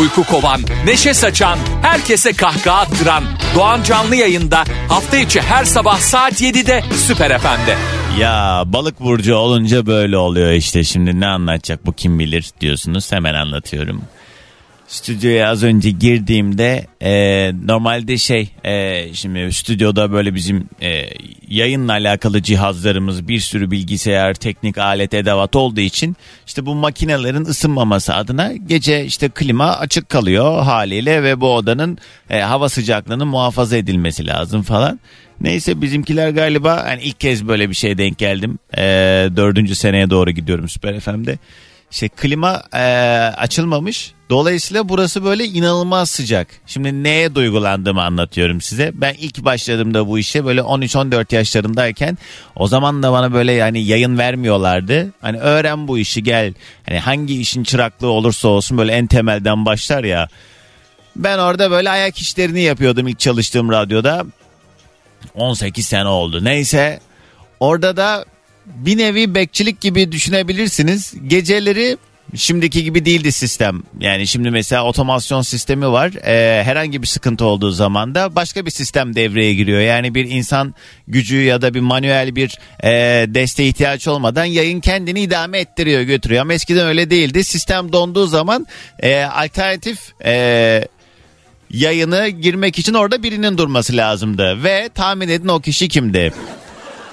Uyku kovan, neşe saçan, herkese kahkaha attıran Doğan Canlı yayında hafta içi her sabah saat 7'de Süper FM'de. Ya balık burcu olunca böyle oluyor işte şimdi ne anlatacak bu kim bilir diyorsunuz hemen anlatıyorum. Stüdyoya az önce girdiğimde e, normalde şey e, şimdi stüdyoda böyle bizim e, yayınla alakalı cihazlarımız bir sürü bilgisayar teknik alet edevat olduğu için işte bu makinelerin ısınmaması adına gece işte klima açık kalıyor haliyle ve bu odanın e, hava sıcaklığının muhafaza edilmesi lazım falan. Neyse bizimkiler galiba hani ilk kez böyle bir şeye denk geldim. E, dördüncü seneye doğru gidiyorum Süper FM'de. İşte klima e, açılmamış. Dolayısıyla burası böyle inanılmaz sıcak. Şimdi neye duygulandığımı anlatıyorum size. Ben ilk başladığımda bu işe böyle 13-14 yaşlarındayken o zaman da bana böyle yani yayın vermiyorlardı. Hani öğren bu işi gel. Hani hangi işin çıraklığı olursa olsun böyle en temelden başlar ya. Ben orada böyle ayak işlerini yapıyordum ilk çalıştığım radyoda. 18 sene oldu. Neyse orada da bir nevi bekçilik gibi düşünebilirsiniz. Geceleri şimdiki gibi değildi sistem. Yani şimdi mesela otomasyon sistemi var. Ee, herhangi bir sıkıntı olduğu zaman da başka bir sistem devreye giriyor. Yani bir insan gücü ya da bir manuel bir e, desteğe ihtiyaç olmadan yayın kendini idame ettiriyor götürüyor. Ama eskiden öyle değildi. Sistem donduğu zaman e, alternatif e, yayını girmek için orada birinin durması lazımdı. Ve tahmin edin o kişi kimdi?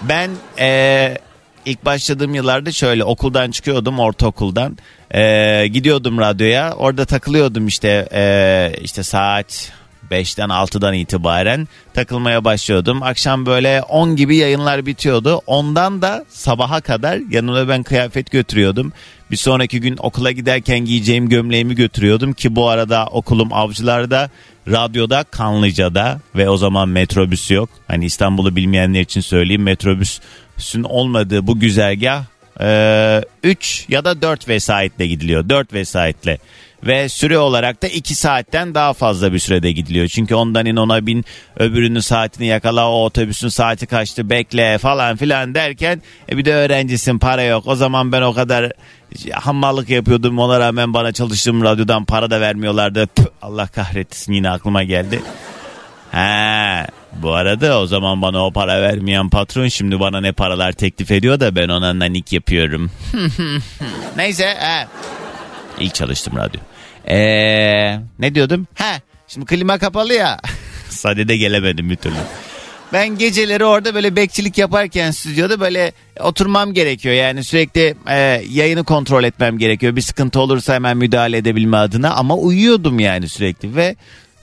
Ben e, ilk başladığım yıllarda şöyle okuldan çıkıyordum ortaokuldan. E, gidiyordum radyoya orada takılıyordum işte e, işte saat 5'ten 6'dan itibaren takılmaya başlıyordum. Akşam böyle 10 gibi yayınlar bitiyordu. Ondan da sabaha kadar yanımda ben kıyafet götürüyordum. Bir sonraki gün okula giderken giyeceğim gömleğimi götürüyordum ki bu arada okulum avcılarda, radyoda Kanlıca'da ve o zaman metrobüs yok. Hani İstanbul'u bilmeyenler için söyleyeyim metrobüsün olmadığı bu güzergah 3 ya da 4 vesaitle gidiliyor. 4 vesaitle ve süre olarak da 2 saatten daha fazla bir sürede gidiliyor. Çünkü ondan in ona bin öbürünün saatini yakala o otobüsün saati kaçtı bekle falan filan derken e bir de öğrencisin para yok. O zaman ben o kadar hammallık yapıyordum ona rağmen bana çalıştığım radyodan para da vermiyorlardı. Püh, Allah kahretsin yine aklıma geldi. He, bu arada o zaman bana o para vermeyen patron şimdi bana ne paralar teklif ediyor da ben ona nanik yapıyorum. Neyse. He. İlk çalıştım radyo. Ee, ne diyordum? He, şimdi klima kapalı ya. Sadede gelemedim bir türlü. Ben geceleri orada böyle bekçilik yaparken stüdyoda böyle oturmam gerekiyor. Yani sürekli e, yayını kontrol etmem gerekiyor. Bir sıkıntı olursa hemen müdahale edebilme adına ama uyuyordum yani sürekli ve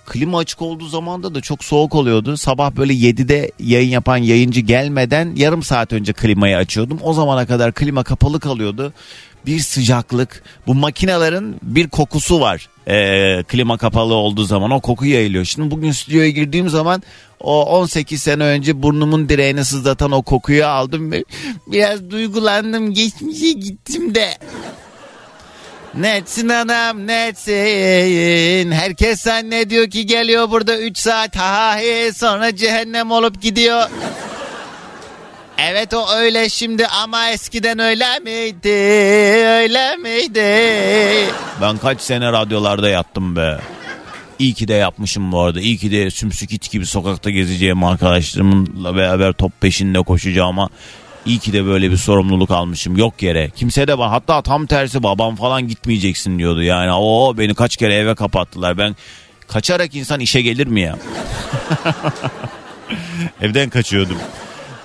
klima açık olduğu zamanda da çok soğuk oluyordu. Sabah böyle 7'de yayın yapan yayıncı gelmeden yarım saat önce klimayı açıyordum. O zamana kadar klima kapalı kalıyordu. Bir sıcaklık. Bu makinelerin bir kokusu var. Ee, klima kapalı olduğu zaman o koku yayılıyor. Şimdi bugün stüdyoya girdiğim zaman o 18 sene önce burnumun direğini sızlatan o kokuyu aldım ve biraz duygulandım. Geçmişe gittim de. Netsin anam netsin. Herkes zannediyor ki geliyor burada 3 saat ha sonra cehennem olup gidiyor. Evet o öyle şimdi ama eskiden öyle miydi? Öyle miydi? Ben kaç sene radyolarda yattım be. İyi ki de yapmışım bu arada. İyi ki de sümsük it gibi sokakta gezeceğim arkadaşlarımla beraber top peşinde koşacağıma. İyi ki de böyle bir sorumluluk almışım yok yere. Kimse de var. Hatta tam tersi babam falan gitmeyeceksin diyordu. Yani o beni kaç kere eve kapattılar. Ben kaçarak insan işe gelir mi ya? Evden kaçıyordum.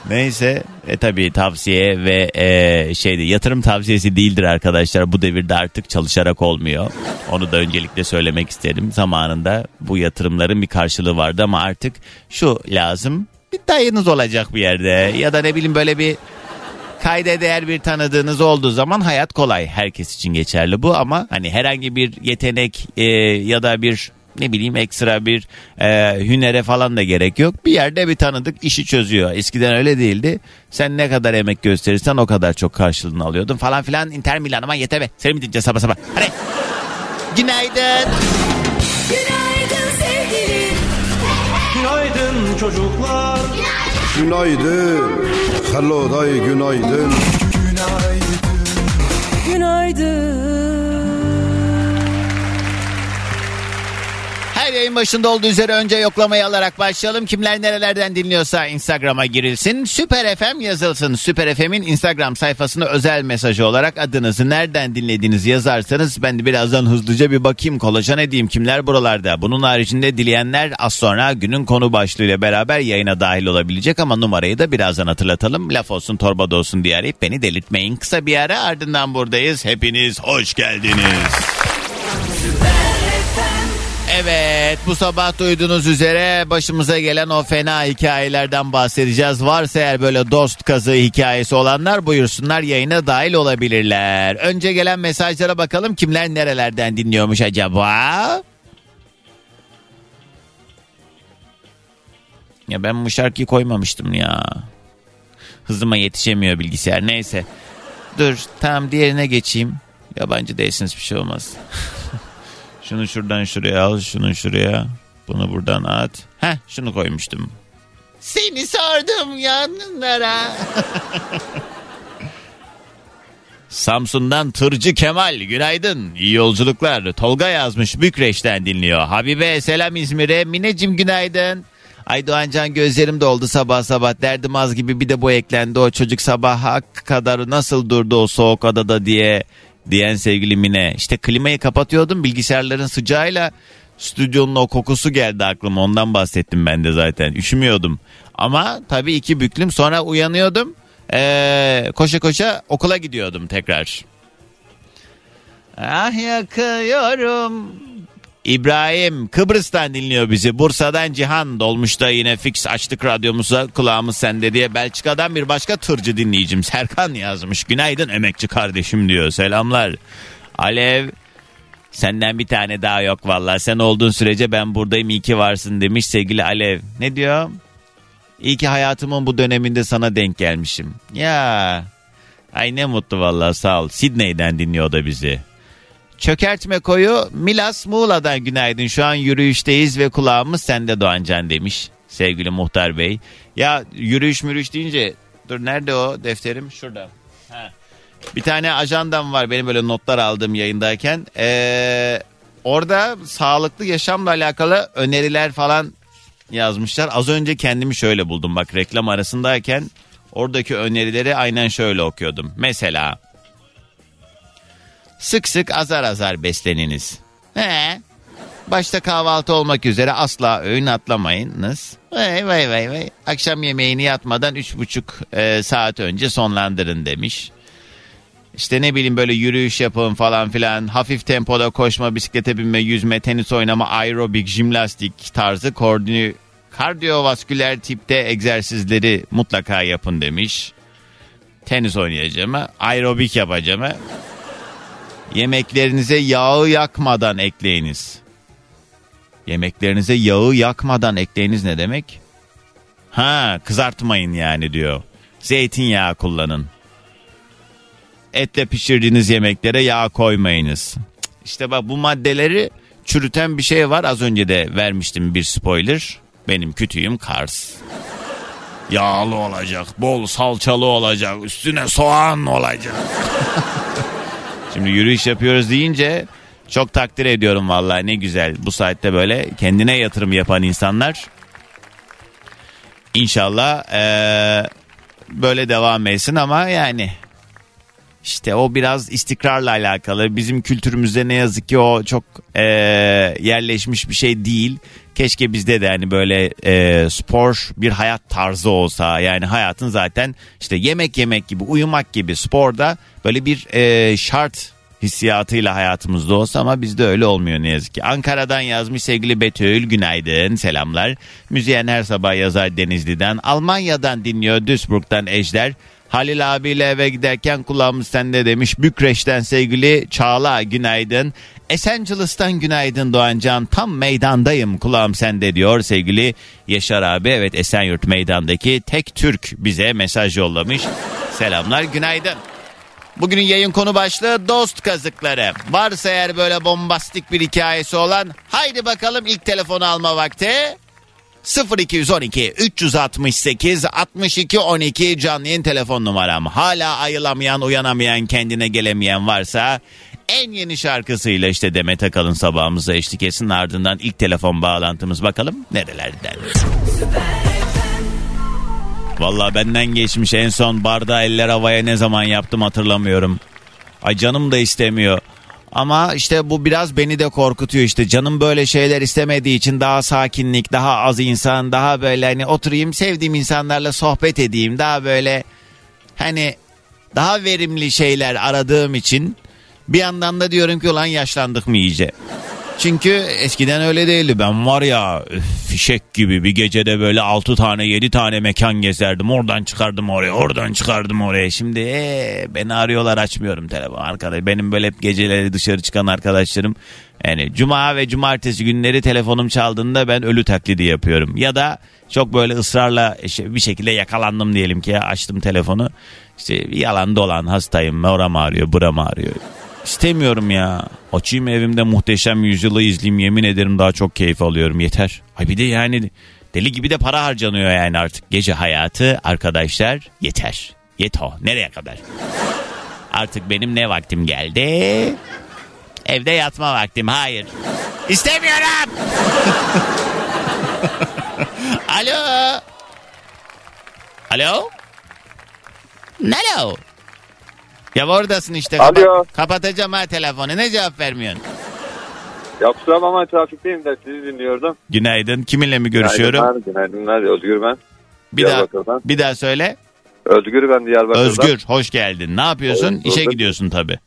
Neyse e tabi tavsiye ve e, şeyde yatırım tavsiyesi değildir arkadaşlar. Bu devirde artık çalışarak olmuyor. Onu da öncelikle söylemek isterim. Zamanında bu yatırımların bir karşılığı vardı ama artık şu lazım. Bir dayınız olacak bir yerde ya da ne bileyim böyle bir kayda değer bir tanıdığınız olduğu zaman hayat kolay. Herkes için geçerli bu ama hani herhangi bir yetenek e, ya da bir ne bileyim ekstra bir e, hünere falan da gerek yok. Bir yerde bir tanıdık işi çözüyor. Eskiden öyle değildi. Sen ne kadar emek gösterirsen o kadar çok karşılığını alıyordun falan filan. Inter Milan'ıma yete be. Seni mi dinleyeceğiz sabah sabah? Hadi. Günaydın. Günaydın sevgilim. Günaydın çocuklar. Günaydın. Hello day günaydın. Her yayın başında olduğu üzere önce yoklamayı alarak başlayalım. Kimler nerelerden dinliyorsa Instagram'a girilsin. Süper FM yazılsın. Süper FM'in Instagram sayfasına özel mesajı olarak adınızı nereden dinlediğinizi yazarsanız ben de birazdan hızlıca bir bakayım kolajan edeyim kimler buralarda. Bunun haricinde dileyenler az sonra günün konu başlığıyla beraber yayına dahil olabilecek ama numarayı da birazdan hatırlatalım. Laf olsun torba da olsun diye arayıp beni delirtmeyin. Kısa bir ara ardından buradayız. Hepiniz hoş geldiniz. Evet bu sabah duyduğunuz üzere başımıza gelen o fena hikayelerden bahsedeceğiz. Varsa eğer böyle dost kazığı hikayesi olanlar buyursunlar yayına dahil olabilirler. Önce gelen mesajlara bakalım kimler nerelerden dinliyormuş acaba? Ya ben bu şarkıyı koymamıştım ya. Hızıma yetişemiyor bilgisayar neyse. Dur tamam diğerine geçeyim. Yabancı değilsiniz bir şey olmaz. Şunu şuradan şuraya al, şunu şuraya. Bunu buradan at. Heh, şunu koymuştum. Seni sordum yanlara. Samsun'dan Tırcı Kemal günaydın. İyi yolculuklar. Tolga yazmış Bükreş'ten dinliyor. Habibe selam İzmir'e. Mineciğim günaydın. Ay Doğancan gözlerim doldu sabah sabah derdim az gibi bir de bu eklendi o çocuk sabaha kadar nasıl durdu o soğuk adada diye diyen sevgili Mine. İşte klimayı kapatıyordum bilgisayarların sıcağıyla stüdyonun o kokusu geldi aklıma ondan bahsettim ben de zaten üşümüyordum. Ama tabii iki büklüm sonra uyanıyordum ee, koşa koşa okula gidiyordum tekrar. Ah yakıyorum. İbrahim Kıbrıs'tan dinliyor bizi. Bursa'dan Cihan dolmuşta yine fix açtık radyomuza kulağımız sende diye. Belçika'dan bir başka tırcı dinleyicim Serkan yazmış. Günaydın emekçi kardeşim diyor. Selamlar. Alev senden bir tane daha yok vallahi. Sen olduğun sürece ben buradayım iyi ki varsın demiş sevgili Alev. Ne diyor? İyi ki hayatımın bu döneminde sana denk gelmişim. Ya ay ne mutlu vallahi sağ ol. Sidney'den dinliyor da bizi. Çökertme koyu Milas Muğla'dan günaydın. Şu an yürüyüşteyiz ve kulağımız sende Doğancan demiş sevgili muhtar bey. Ya yürüyüş mürüyüş deyince dur nerede o defterim? Şurada. Ha. Bir tane ajandam var benim böyle notlar aldığım yayındayken. Ee, orada sağlıklı yaşamla alakalı öneriler falan yazmışlar. Az önce kendimi şöyle buldum bak reklam arasındayken oradaki önerileri aynen şöyle okuyordum. Mesela sık sık azar azar besleniniz. He. Başta kahvaltı olmak üzere asla öğün atlamayınız. Vay vay vay vay. Akşam yemeğini yatmadan üç buçuk e, saat önce sonlandırın demiş. İşte ne bileyim böyle yürüyüş yapın falan filan. Hafif tempoda koşma, bisiklete binme, yüzme, tenis oynama, aerobik, jimnastik tarzı koordini, kardiyovasküler tipte egzersizleri mutlaka yapın demiş. Tenis oynayacağım, aerobik yapacağım. Yemeklerinize yağı yakmadan ekleyiniz. Yemeklerinize yağı yakmadan ekleyiniz ne demek? Ha kızartmayın yani diyor. Zeytinyağı kullanın. Etle pişirdiğiniz yemeklere yağ koymayınız. İşte bak bu maddeleri çürüten bir şey var. Az önce de vermiştim bir spoiler. Benim kütüğüm Kars. Yağlı olacak, bol salçalı olacak, üstüne soğan olacak. Şimdi yürüyüş yapıyoruz deyince çok takdir ediyorum vallahi ne güzel. Bu saatte böyle kendine yatırım yapan insanlar. İnşallah eee, böyle devam etsin ama yani işte o biraz istikrarla alakalı. Bizim kültürümüzde ne yazık ki o çok eee, yerleşmiş bir şey değil. Keşke bizde de hani böyle eee, spor bir hayat tarzı olsa. Yani hayatın zaten işte yemek yemek gibi, uyumak gibi sporda böyle bir eee, şart hissiyatıyla hayatımızda olsa ama bizde öyle olmuyor ne yazık ki. Ankara'dan yazmış sevgili Betül günaydın selamlar. Müziyen her sabah yazar Denizli'den. Almanya'dan dinliyor Duisburg'dan Ejder. Halil abiyle eve giderken kulağımız sende demiş. Bükreş'ten sevgili Çağla günaydın. Esencilis'ten günaydın Doğancan. Tam meydandayım kulağım sende diyor sevgili Yaşar abi. Evet Esenyurt meydandaki tek Türk bize mesaj yollamış. Selamlar günaydın. Bugünün yayın konu başlığı dost kazıkları. Varsa eğer böyle bombastik bir hikayesi olan haydi bakalım ilk telefonu alma vakti. 0212 368 62 12 canlı yayın telefon numaram. Hala ayılamayan, uyanamayan, kendine gelemeyen varsa en yeni şarkısıyla işte Demet Akalın sabahımıza eşlik etsin. Ardından ilk telefon bağlantımız bakalım nerelerden. Valla benden geçmiş en son barda eller havaya ne zaman yaptım hatırlamıyorum. Ay canım da istemiyor. Ama işte bu biraz beni de korkutuyor işte. Canım böyle şeyler istemediği için daha sakinlik, daha az insan, daha böyle hani oturayım sevdiğim insanlarla sohbet edeyim. Daha böyle hani daha verimli şeyler aradığım için bir yandan da diyorum ki ulan yaşlandık mı iyice. Çünkü eskiden öyle değildi. Ben var ya fişek gibi bir gecede böyle 6 tane 7 tane mekan gezerdim. Oradan çıkardım oraya oradan çıkardım oraya. Şimdi ee, beni arıyorlar açmıyorum telefon arkadaş. Benim böyle hep geceleri dışarı çıkan arkadaşlarım. Yani cuma ve cumartesi günleri telefonum çaldığında ben ölü taklidi yapıyorum. Ya da çok böyle ısrarla işte bir şekilde yakalandım diyelim ki açtım telefonu. İşte yalan dolan hastayım oram ağrıyor buram ağrıyor. İstemiyorum ya. Açayım evimde muhteşem yüzyılı izleyeyim yemin ederim daha çok keyif alıyorum yeter. Ay bir de yani deli gibi de para harcanıyor yani artık. Gece hayatı arkadaşlar yeter. Yeto nereye kadar? Artık benim ne vaktim geldi? Evde yatma vaktim hayır. İstemiyorum. Alo. Alo. Alo. Ya oradasın işte. Alo. Kapa- kapatacağım ha telefonu. Ne cevap vermiyorsun? Ya kusura bakma trafikteyim de sizi dinliyordum. Günaydın. Kiminle mi görüşüyorum? Günaydınlar, günaydınlar. Özgür ben. Bir daha Diyarbakır'dan. bir daha söyle. Özgür ben Diyarbakır'dan. Özgür hoş geldin. Ne yapıyorsun? Hoş İşe bulduk. gidiyorsun tabii.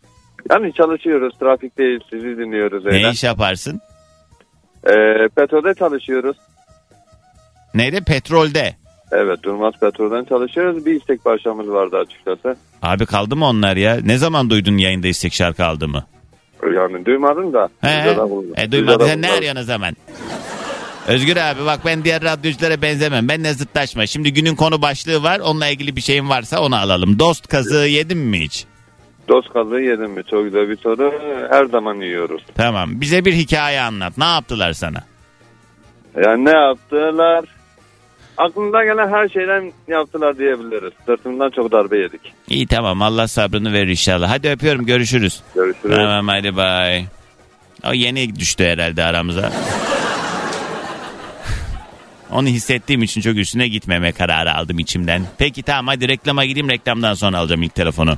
Yani çalışıyoruz, trafikteyiz, sizi dinliyoruz. Ne iş yaparsın? Ee, petrolde çalışıyoruz. Neydi? Petrolde. Evet, Durmaz Petrol'den çalışıyoruz. Bir istek parçamız vardı açıkçası. Abi kaldı mı onlar ya? Ne zaman duydun yayında istek şarkı aldı mı? Yani duymadım da. He, e, duymadın. Sen ne arıyorsun o zaman? Özgür abi bak ben diğer radyoculara benzemem. Benle zıtlaşma. Şimdi günün konu başlığı var. Onunla ilgili bir şeyin varsa onu alalım. Dost kazığı yedin mi hiç? Dost kazığı yedim mi? Çok güzel bir soru. Her zaman yiyoruz. Tamam. Bize bir hikaye anlat. Ne yaptılar sana? Yani ne yaptılar? Aklımda gelen her şeyden yaptılar diyebiliriz. Sırtımdan çok darbe yedik. İyi tamam. Allah sabrını verir inşallah. Hadi öpüyorum. Görüşürüz. Görüşürüz. Tamam hadi bay. O yeni düştü herhalde aramıza. Onu hissettiğim için çok üstüne gitmeme kararı aldım içimden. Peki tamam hadi reklama gideyim reklamdan sonra alacağım ilk telefonu.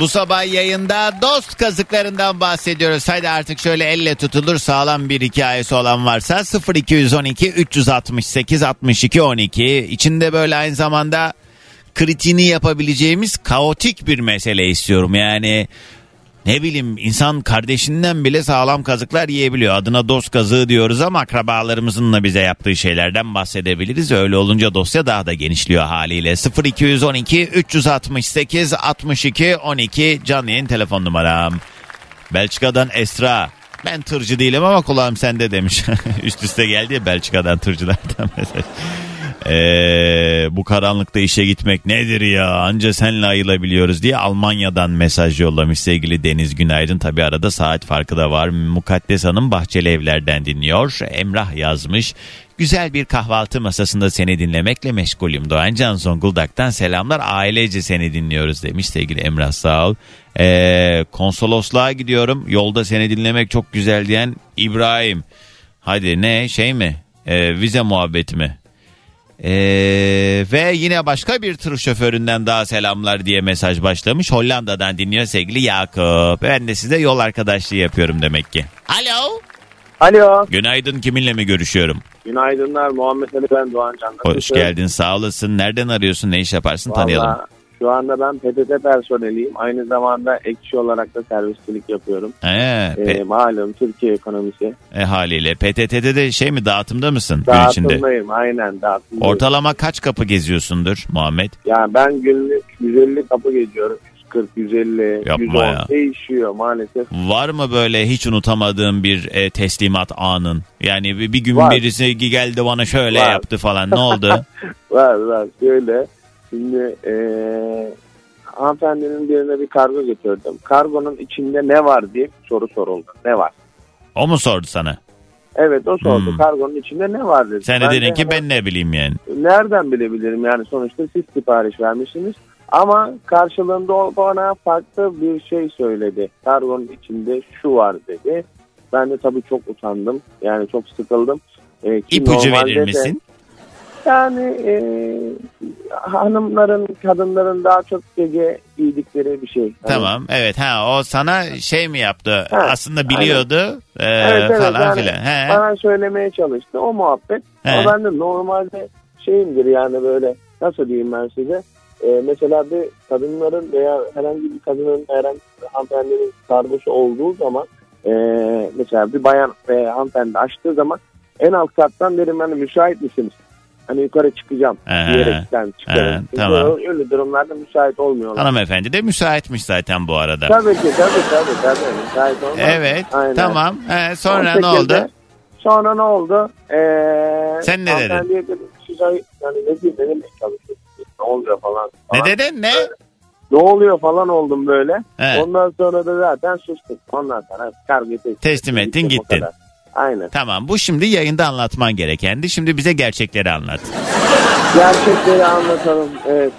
Bu sabah yayında dost kazıklarından bahsediyoruz. Hadi artık şöyle elle tutulur sağlam bir hikayesi olan varsa 0212 368 62 12 içinde böyle aynı zamanda kritiğini yapabileceğimiz kaotik bir mesele istiyorum. Yani ne bileyim insan kardeşinden bile sağlam kazıklar yiyebiliyor. Adına dost kazığı diyoruz ama akrabalarımızın da bize yaptığı şeylerden bahsedebiliriz. Öyle olunca dosya daha da genişliyor haliyle. 0212 368 62 12 canlı yayın telefon numaram. Belçika'dan Esra. Ben tırcı değilim ama kulağım sende demiş. Üst üste geldi ya Belçika'dan tırcılardan mesaj. Ee, bu karanlıkta işe gitmek nedir ya anca senle ayılabiliyoruz diye Almanya'dan mesaj yollamış sevgili Deniz Günaydın. Tabi arada saat farkı da var. Mukaddes Hanım Bahçeli Evler'den dinliyor. Emrah yazmış. Güzel bir kahvaltı masasında seni dinlemekle meşgulüm. Doğan Can Zonguldak'tan selamlar. Ailece seni dinliyoruz demiş sevgili Emrah sağ ol. Ee, konsolosluğa gidiyorum. Yolda seni dinlemek çok güzel diyen İbrahim. Hadi ne şey mi? Ee, vize muhabbeti mi? Ee, ve yine başka bir tır şoföründen daha selamlar diye mesaj başlamış. Hollanda'dan dinliyor sevgili Yakup. Ben de size yol arkadaşlığı yapıyorum demek ki. Alo. Alo. Günaydın kiminle mi görüşüyorum? Günaydınlar Muhammed Ali ben Doğan Can. Hoş geldin sağ olasın. Nereden arıyorsun ne iş yaparsın tanıyalım. Şu anda ben PTT personeliyim. Aynı zamanda ekşi olarak da servisçilik yapıyorum. Ee, Ee, pe- malum Türkiye ekonomisi. e, haliyle PTT'de de şey mi dağıtımda mısın gün içinde? Dağıtımdayım aynen dağıtımdayım. Ortalama kaç kapı geziyorsundur Muhammed? Yani ben günlük 150 kapı geziyorum. 140, 150, Yapma 110 ya. değişiyor maalesef. Var mı böyle hiç unutamadığın bir e, teslimat anın? Yani bir, bir gün Var. birisi geldi bana şöyle Var. yaptı falan. Ne oldu? Var var şöyle. Şimdi eee hanımefendinin birine bir kargo götürdüm. Kargonun içinde ne var diye soru soruldu. Ne var? o mu sordu sana? Evet o sordu. Hmm. Kargonun içinde ne var dedi. Sen de dedin ki ben ne bileyim yani. nereden bilebilirim yani sonuçta siz sipariş vermişsiniz. Ama karşılığında o bana farklı bir şey söyledi. Kargonun içinde şu var dedi. Ben de tabii çok utandım. Yani çok sıkıldım. Ee, İpucu verir misin? Yani e, hanımların, kadınların daha çok gece giydikleri bir şey. Hani- Tamam evet ha o sana şey mi yaptı? Ha, Aslında biliyordu e, Evet, evet, falan yani filan. He. Bana söylemeye çalıştı o muhabbet. He. Ama ben de normalde şeyimdir yani böyle nasıl diyeyim ben size. Ee, mesela bir kadınların veya herhangi bir kadının herhangi bir hanımefendinin kargosu olduğu zaman e, mesela bir bayan veya hanımefendi açtığı zaman en alt kattan derim hani müsait misiniz? Hani yukarı çıkacağım He. diyerekten çıkarım. Çünkü tamam. öyle- durumlarda müsait olmuyorlar. Hanımefendi de müsaitmiş zaten bu arada. Tabii ki tabii tabii tabii müsait olmaz. Evet Aynen. tamam. O sonra ne oldu? Sonra ne oldu? Ee, Sen ne dedin? dedim, siz ay- yani ne diyeyim ne çalışıyorsunuz? Ne oluyor falan. Ne falan. dedin ne? Ne oluyor falan oldum böyle. He. Ondan sonra da zaten sustum. Ondan sonra kargı teslim, Teslim ettin, o gittin. kadar. Aynen. Tamam bu şimdi yayında anlatman gerekendi. Şimdi bize gerçekleri anlat. Gerçekleri anlatalım. Evet.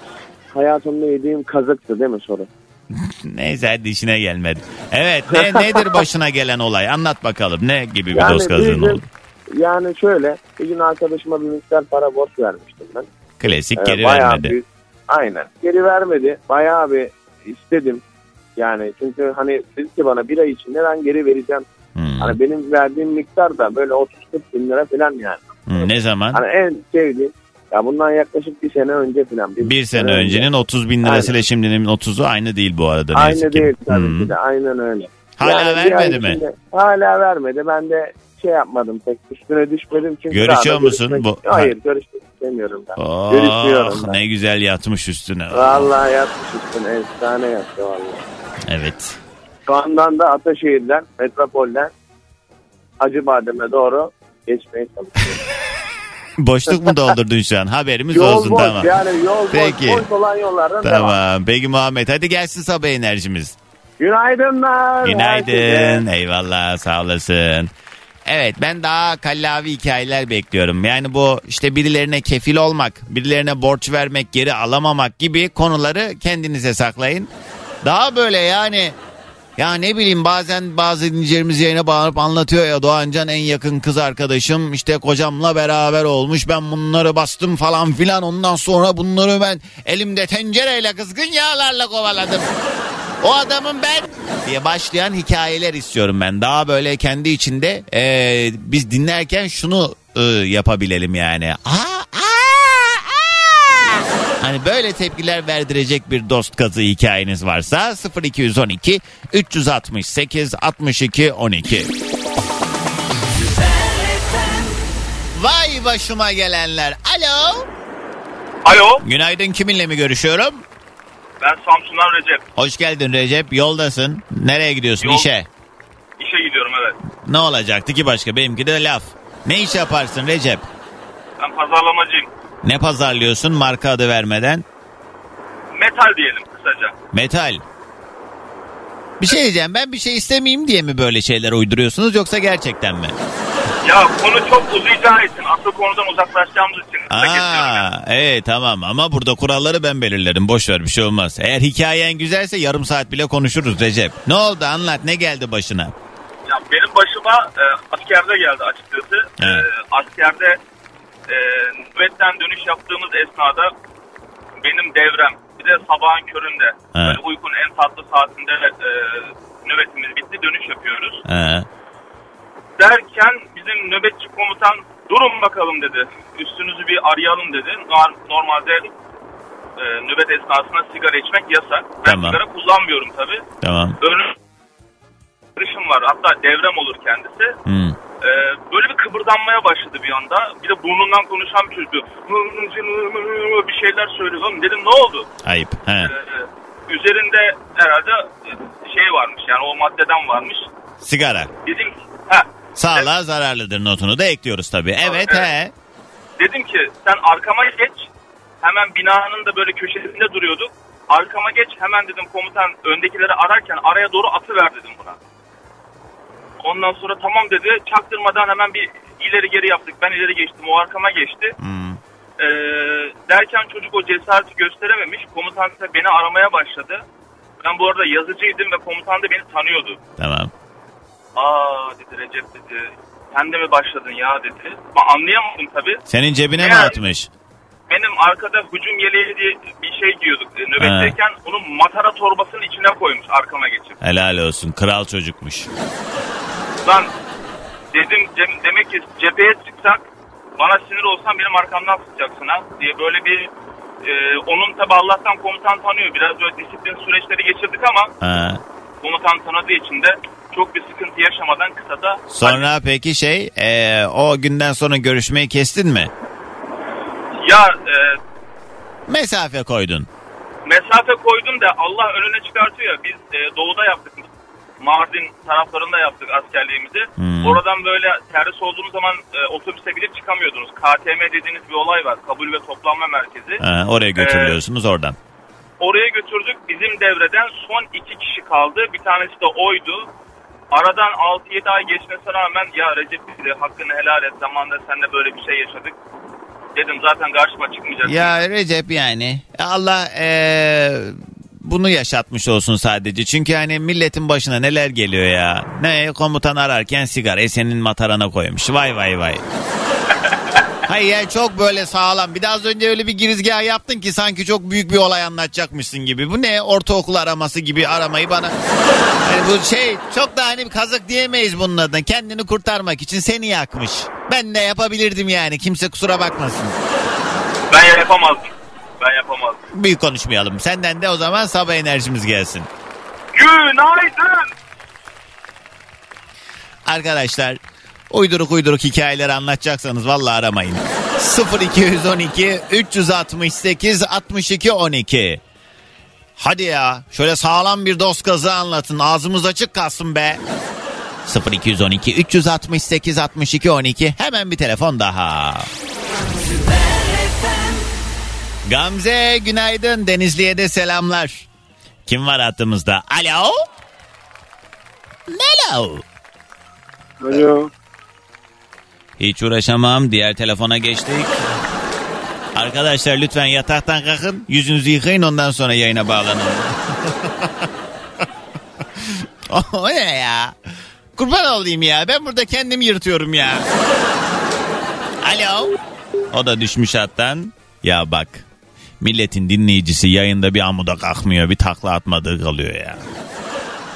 Hayatımda yediğim kazıktı değil mi soru? Neyse hadi işine gelmedi. Evet ne, nedir başına gelen olay? Anlat bakalım. Ne gibi bir Yani dost kazığın oldu? Yani şöyle bir gün arkadaşıma bir miktar para borç vermiştim ben. Klasik Ee, geri bayağı vermedi. bir- aynen. Geri vermedi. Bayağı bir istedim. Yani çünkü hani dedi ki bana bir ay içinde ben geri vereceğim. Hmm. Hani benim verdiğim miktar da böyle 30-40 bin lira falan yani. Hmm, Ne zaman? Hani en sevdiğim ya bundan yaklaşık bir sene önce falan. Bir sene öncenin 30 bin lirasıyla Aynen. şimdinin 30'u aynı değil bu arada. Aynı ki. değil tabii Hmm. ki de aynen öyle. Hala Yani bir vermedi mi? içinde- Hala vermedi. Ben de şey yapmadım pek üstüne düşmedim. Çünkü Görüşüyor musun? görüşmek- Bu- Hayır görüşmek istemiyorum ben. Oh, Görüşüyorum ben. ne güzel yatmış üstüne. Vallahi yatmış üstüne efsane yattı vallahi. Evet. Şu andan da Ataşehir'den, Metropol'den Acıbadem'e doğru geçmeye çalışıyorum. Boşluk mu doldurdun şu an? Haberimiz yol olsun boş tamam. yani yol Peki. boş, boş olan yollardan devam. Tamam. Peki Muhammed hadi gelsin sabah enerjimiz. Günaydınlar. Günaydın. herkese. Eyvallah sağ olasın. Evet ben daha kallavi hikayeler bekliyorum. Yani bu işte birilerine kefil olmak, birilerine borç vermek, geri alamamak gibi konuları kendinize saklayın. Daha böyle yani ya ne bileyim bazen bazı dinleyicilerimiz yayına bağlanıp anlatıyor ya Doğancan en yakın kız arkadaşım işte kocamla beraber olmuş ben bunları bastım falan filan ondan sonra bunları ben elimde tencereyle kızgın yağlarla kovaladım. O adamım ben diye başlayan hikayeler istiyorum ben. Daha böyle kendi içinde e, biz dinlerken şunu e, yapabilelim yani. Aa, aa, aa. Hani böyle tepkiler verdirecek bir dost kazı hikayeniz varsa 0212 368 62 12. Vay başıma gelenler. Alo. Alo Günaydın kiminle mi görüşüyorum? ben Samsun'dan Recep. Hoş geldin Recep. Yoldasın. Nereye gidiyorsun? Yol- İşe. İşe gidiyorum evet. Ne olacaktı ki başka? Benimki de laf. Ne iş yaparsın Recep? Ben pazarlamacıyım. Ne pazarlıyorsun marka adı vermeden? Metal diyelim kısaca. Metal. Bir şey diyeceğim ben bir şey istemeyeyim diye mi böyle şeyler uyduruyorsunuz yoksa gerçekten mi? Ya konu çok uzayacağı için asıl konudan uzaklaşacağımız için. Aa, evet tamam ama burada kuralları ben belirlerim. Boş ver bir şey olmaz. Eğer hikayen güzelse yarım saat bile konuşuruz Recep. Ne oldu anlat ne geldi başına? Ya benim başıma e, askerde geldi açıkçası. E, Evet. askerde e, nöbetten dönüş yaptığımız esnada benim devrem bir de sabahın köründe Evet. böyle uykunun en tatlı saatinde e, nöbetimiz bitti dönüş yapıyoruz. Ee, Derken bizim nöbetçi komutan durun bakalım dedi. Üstünüzü bir arayalım dedi. Nor- Normalde e, nöbet esnasında sigara içmek yasak. Ben Tamam. sigara kullanmıyorum tabii. tamam. Önüm karışım var. Hatta devrem olur kendisi. Hmm. Ee, böyle bir kıpırdanmaya başladı bir anda. Bir de burnundan konuşan bir çocuk. Bir şeyler söylüyor. Oğlum dedim ne oldu? Ayıp. He. Ee, üzerinde herhalde şey varmış yani o maddeden varmış. Sigara. Dedim ki ha Sağlığa zararlıdır notunu da ekliyoruz tabii. Evet, Evet. he. dedim ki sen arkama geç. Hemen binanın da böyle köşesinde duruyorduk. Arkama geç hemen dedim komutan öndekileri ararken araya doğru atıver dedim buna. Ondan sonra tamam dedi. Çaktırmadan hemen bir ileri geri yaptık. Ben ileri geçtim. O arkama geçti. Hmm. Ee, derken çocuk o cesareti gösterememiş. Komutan ise beni aramaya başladı. Ben bu arada yazıcıydım ve komutan da beni tanıyordu. Tamam. Aa dedi Recep dedi. Sen de mi başladın ya dedi. Ben anlayamadım tabii. Senin cebine mi Yani- atmış? Benim arkada hücum yeleği diye bir şey giyiyorduk e, nöbetteyken. Onu matara torbasının içine koymuş arkama geçip. Helal olsun. Kral çocukmuş. Lan dedim dem- demek ki cepheye çıksak bana sinir olsan benim arkamdan sıkacaksın ha diye böyle bir e, onun tabi Allah'tan komutan tanıyor. Biraz böyle disiplin süreçleri geçirdik ama Ha. komutan tanıdığı için de çok bir sıkıntı yaşamadan kısada Sonra peki şey e, o günden sonra görüşmeyi kestin mi? Ya e, Mesafe koydun. mesafe koydum da Allah önüne çıkartıyor ya. Biz e, doğuda yaptık. Mardin taraflarında yaptık askerliğimizi. Hmm. Oradan böyle terhis olduğunuz zaman e, otobüse binip çıkamıyordunuz. KTM dediğiniz bir olay var. Kabul ve toplanma merkezi. Ha, oraya götürüyorsunuz oradan. Oraya götürdük. Bizim devreden son iki kişi kaldı. Bir tanesi de oydu. Aradan 6-7 ay geçmesine rağmen ya Recep dedi hakkını helal et zamanında seninle böyle bir şey yaşadık. Dedim zaten karşıma çıkmayacak. Ya Recep yani Allah e, bunu yaşatmış olsun sadece. Çünkü hani milletin başına neler geliyor ya. Ne komutan ararken sigara e, senin matarana koymuş. Vay vay vay. Hayır ya çok böyle sağlam. Bir de az önce öyle bir girizgah yaptın ki sanki çok büyük bir olay anlatacakmışsın gibi. Bu ne ortaokul araması gibi aramayı bana. Yani bu şey çok da hani kazık diyemeyiz bunun adına. Kendini kurtarmak için seni yakmış. Ben de yapabilirdim yani. Kimse kusura bakmasın. Ben yapamazdım. Ben yapamazdım. Büyük konuşmayalım. Senden de o zaman sabah enerjimiz gelsin. Günaydın. Arkadaşlar uyduruk uyduruk hikayeler anlatacaksanız vallahi aramayın. 0212 368 62 12 Hadi ya şöyle sağlam bir dost kazı anlatın ağzımız açık kalsın be. 0212 368 62 12 hemen bir telefon daha. Gamze günaydın Denizli'ye de selamlar. Kim var hattımızda? Alo? Hello. Alo. Hiç uğraşamam. Diğer telefona geçtik. Arkadaşlar lütfen yataktan kalkın. Yüzünüzü yıkayın ondan sonra yayına bağlanın. o ne ya? Kurban olayım ya. Ben burada kendimi yırtıyorum ya. Alo. O da düşmüş hattan. Ya bak. Milletin dinleyicisi yayında bir amuda kalkmıyor. Bir takla atmadığı kalıyor ya.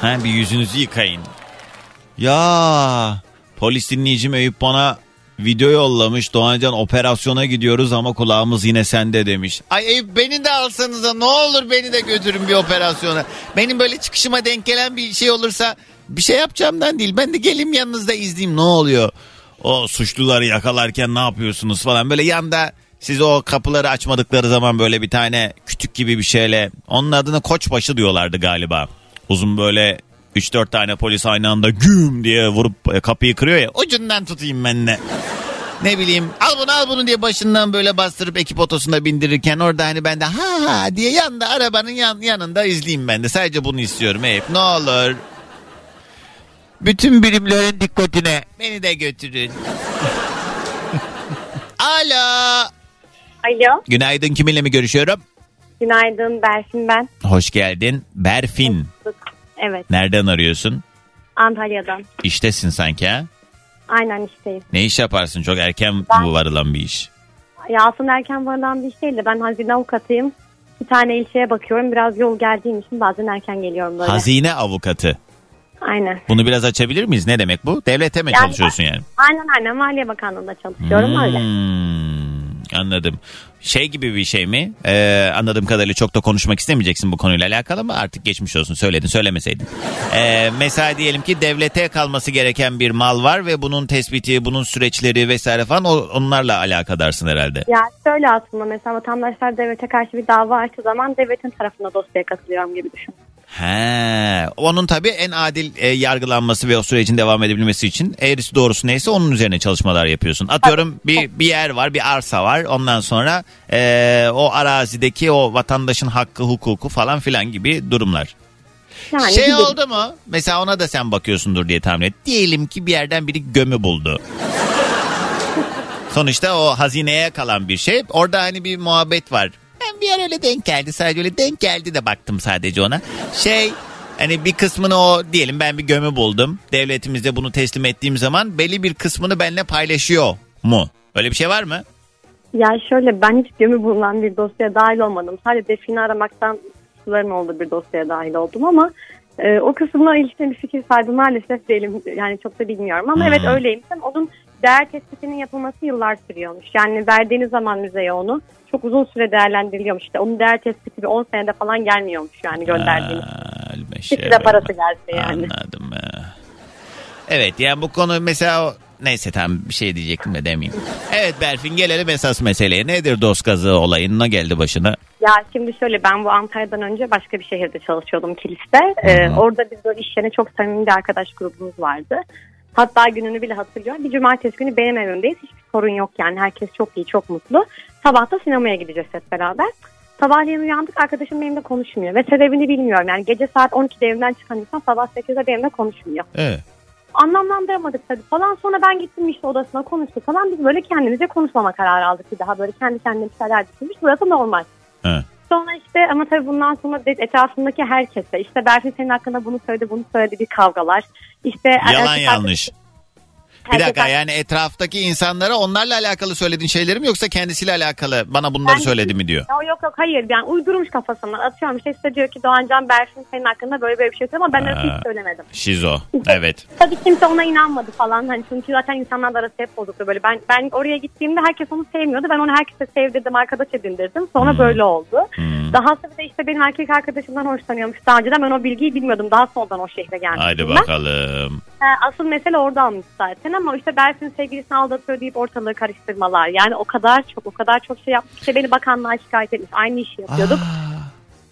Ha, bir yüzünüzü yıkayın. Ya polis dinleyicim Eyüp bana video yollamış. Doğancan operasyona gidiyoruz ama kulağımız yine sende demiş. Ay Eyüp beni de alsanıza ne olur beni de götürün bir operasyona. Benim böyle çıkışıma denk gelen bir şey olursa bir şey yapacağımdan değil. Ben de gelim yanınızda izleyeyim ne oluyor. O suçluları yakalarken ne yapıyorsunuz falan böyle yanda siz o kapıları açmadıkları zaman böyle bir tane kütük gibi bir şeyle onun adını koçbaşı diyorlardı galiba. Uzun böyle 3-4 tane polis aynı anda güm diye vurup e, kapıyı kırıyor ya ucundan tutayım ben de. Ne bileyim al bunu al bunu diye başından böyle bastırıp ekip otosuna bindirirken orada hani ben de ha ha diye yanda arabanın yan, yanında izleyeyim ben de. Sadece bunu istiyorum hep ne olur. Bütün birimlerin dikkatine beni de götürün. Alo. Alo, Günaydın kiminle mi görüşüyorum? günaydın Berfin ben. Hoş geldin. Berfin. Evet, Nereden arıyorsun? Antalya'dan. İştesin sanki ha? Aynen işteyim. Ne iş yaparsın? Çok erken Ben- varılan bir iş. Ya aslında erken varılan bir iş değil de ben hazine avukatıyım. Bir tane ilçeye bakıyorum. Biraz yol geldiğim için bazen erken geliyorum böyle. Hazine avukatı. Aynen. Bunu biraz açabilir miyiz? Ne demek bu? Devlete mi Yani- çalışıyorsun yani? Aynen aynen Maliye Bakanlığı'nda çalışıyorum öyle. Hmm. Anladım. Şey gibi bir şey mi? Ee, anladığım kadarıyla çok da konuşmak istemeyeceksin bu konuyla alakalı ama artık geçmiş olsun söyledin söylemeseydin. Ee, mesela diyelim ki devlete kalması gereken bir mal var ve bunun tespiti, bunun süreçleri vesaire falan onlarla alakadarsın herhalde. Ya şöyle aslında mesela vatandaşlar devlete karşı bir dava açtığı zaman devletin tarafına dosyaya katılıyorum gibi düşün. He, onun tabii en adil e, yargılanması ve o sürecin devam edebilmesi için eğrisi doğrusu neyse onun üzerine çalışmalar yapıyorsun. Atıyorum bir bir yer var, bir arsa var. Ondan sonra e, o arazideki o vatandaşın hakkı, hukuku falan filan gibi durumlar. Yani şey gibi. oldu mu? Mesela ona da sen bakıyorsundur diye tahmin et. Diyelim ki bir yerden biri gömü buldu. Sonuçta o hazineye kalan bir şey. Orada hani bir muhabbet var. Ben bir yer öyle denk geldi. Sadece öyle denk geldi de baktım sadece ona. Şey hani bir kısmını o diyelim ben bir gömü buldum. Devletimize bunu teslim ettiğim zaman belli bir kısmını benimle paylaşıyor mu? Öyle bir şey var mı? Ya şöyle ben hiç gömü bulunan bir dosyaya dahil olmadım. Sadece defini aramaktan suların olduğu bir dosyaya dahil oldum ama e, o kısımla ilişkin bir fikir sahibi maalesef değilim. Yani çok da bilmiyorum ama evet öyleymişim. Onun değer tespitinin yapılması yıllar sürüyormuş. Yani verdiğiniz zaman müzeye onu çok uzun süre değerlendiriliyormuş. İşte onun değer tespiti bir 10 senede falan gelmiyormuş yani gönderdiğiniz. Bir de parası gelse yani. Anladım. Evet yani bu konu mesela neyse tamam bir şey diyecektim de demeyeyim. Evet Berfin gelelim esas meseleye. Nedir dost kazığı olayına geldi başına? Ya şimdi şöyle ben bu Antalya'dan önce başka bir şehirde çalışıyordum Kilis'te. Ee, orada biz böyle iş yerine çok samimi bir arkadaş grubumuz vardı. Hatta gününü bile hatırlıyorum. Bir cumartesi günü benim evimdeyiz. Hiçbir sorun yok yani. Herkes çok iyi, çok mutlu. Sabah da sinemaya gideceğiz hep beraber. Sabahleyin uyandık arkadaşım benimle konuşmuyor. Ve sebebini bilmiyorum. Yani gece saat 12'de evden çıkan insan sabah 8'de benimle konuşmuyor. Evet. Anlamlandıramadık tabii falan. Sonra ben gittim işte odasına konuştuk falan. Biz böyle kendimizce konuşmama kararı aldık bir daha. Böyle kendi kendine bir şeyler düşünmüş. Burası normal. Ha. Sonra işte ama tabii bundan sonra etrafındaki herkese işte Berfin senin hakkında bunu söyledi bunu söyledi bir kavgalar. İşte Yalan yanlış. Bir dakika yani etraftaki insanlara onlarla alakalı söylediğin şeyleri mi yoksa kendisiyle alakalı bana bunları Ben- söyledi mi diyor. Yok yok hayır yani uydurmuş kafasından atıyorum işte size diyor ki Doğancan Berfin senin hakkında böyle böyle bir şey söyledi ama ben Ha. hiç söylemedim. Şizo. Evet. Tabii kimse ona inanmadı falan hani çünkü zaten insanlarla arası hep bozuktu böyle ben ben oraya gittiğimde herkes onu sevmiyordu ben onu herkese sevdirdim arkadaş edindirdim sonra böyle oldu. Hmm. Daha sonra da işte benim erkek arkadaşımdan hoşlanıyormuş daha önceden ben o bilgiyi bilmiyordum daha sonradan o şehre geldim. Haydi ben. bakalım. Ha, asıl mesele orada almış zaten ama işte Berfin sevgilisini aldatıyor deyip ortalığı karıştırmalar. Yani o kadar çok o kadar çok şey yapmış. İşte beni bakanlığa şikayet etmiş. Aynı işi yapıyorduk.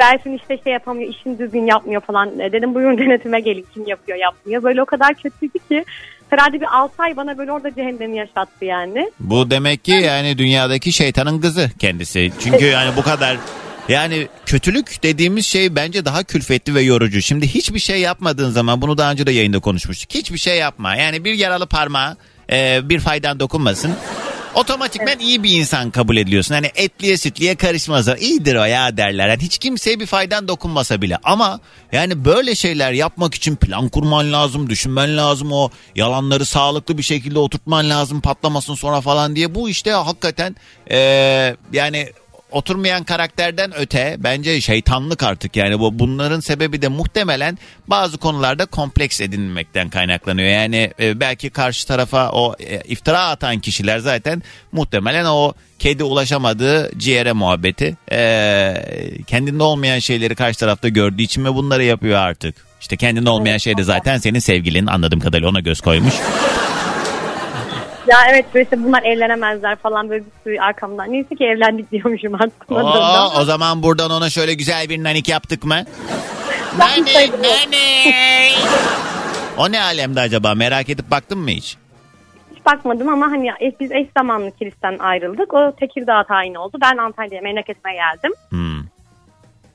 Berfin işte şey yapamıyor, işini düzgün yapmıyor falan. E, Dedim buyurun denetime gelin kim yapıyor yapmıyor. Böyle o kadar kötüydü ki herhalde bir 6 ay bana böyle orada cehennemi yaşattı yani. Bu demek ki yani dünyadaki şeytanın kızı kendisi. Çünkü yani bu kadar yani kötülük dediğimiz şey bence daha külfetli ve yorucu. Şimdi hiçbir şey yapmadığın zaman bunu daha önce de yayında konuşmuştuk. Hiçbir şey yapma. Yani bir yaralı parmağı e, bir faydan dokunmasın. Otomatikmen iyi bir insan kabul ediliyorsun. Hani etliye sütliye karışmaz. İyidir o ya derler. Yani hiç kimseye bir faydan dokunmasa bile. Ama yani böyle şeyler yapmak için plan kurman lazım, düşünmen lazım. O yalanları sağlıklı bir şekilde oturtman lazım patlamasın sonra falan diye. Bu işte hakikaten e, yani oturmayan karakterden öte bence şeytanlık artık yani bu bunların sebebi de muhtemelen bazı konularda kompleks edinmekten kaynaklanıyor. Yani e, belki karşı tarafa o e, iftira atan kişiler zaten muhtemelen o kedi ulaşamadığı ciğere muhabbeti e, kendinde olmayan şeyleri karşı tarafta gördüğü için ve bunları yapıyor artık. İşte kendinde olmayan şey de zaten senin sevgilin anladığım kadarıyla ona göz koymuş. Ya evet işte bunlar evlenemezler falan böyle bir sürü arkamdan. Neyse ki evlendik diyormuşum artık. Oo, o zaman buradan ona şöyle güzel bir nanik yaptık mı? Yapmışsaydım. O ne alemde acaba merak edip baktın mı hiç? Hiç bakmadım ama hani biz eş zamanlı kilisten ayrıldık. O Tekirdağ tayin oldu. Ben Antalya'ya memleketime geldim. Hmm.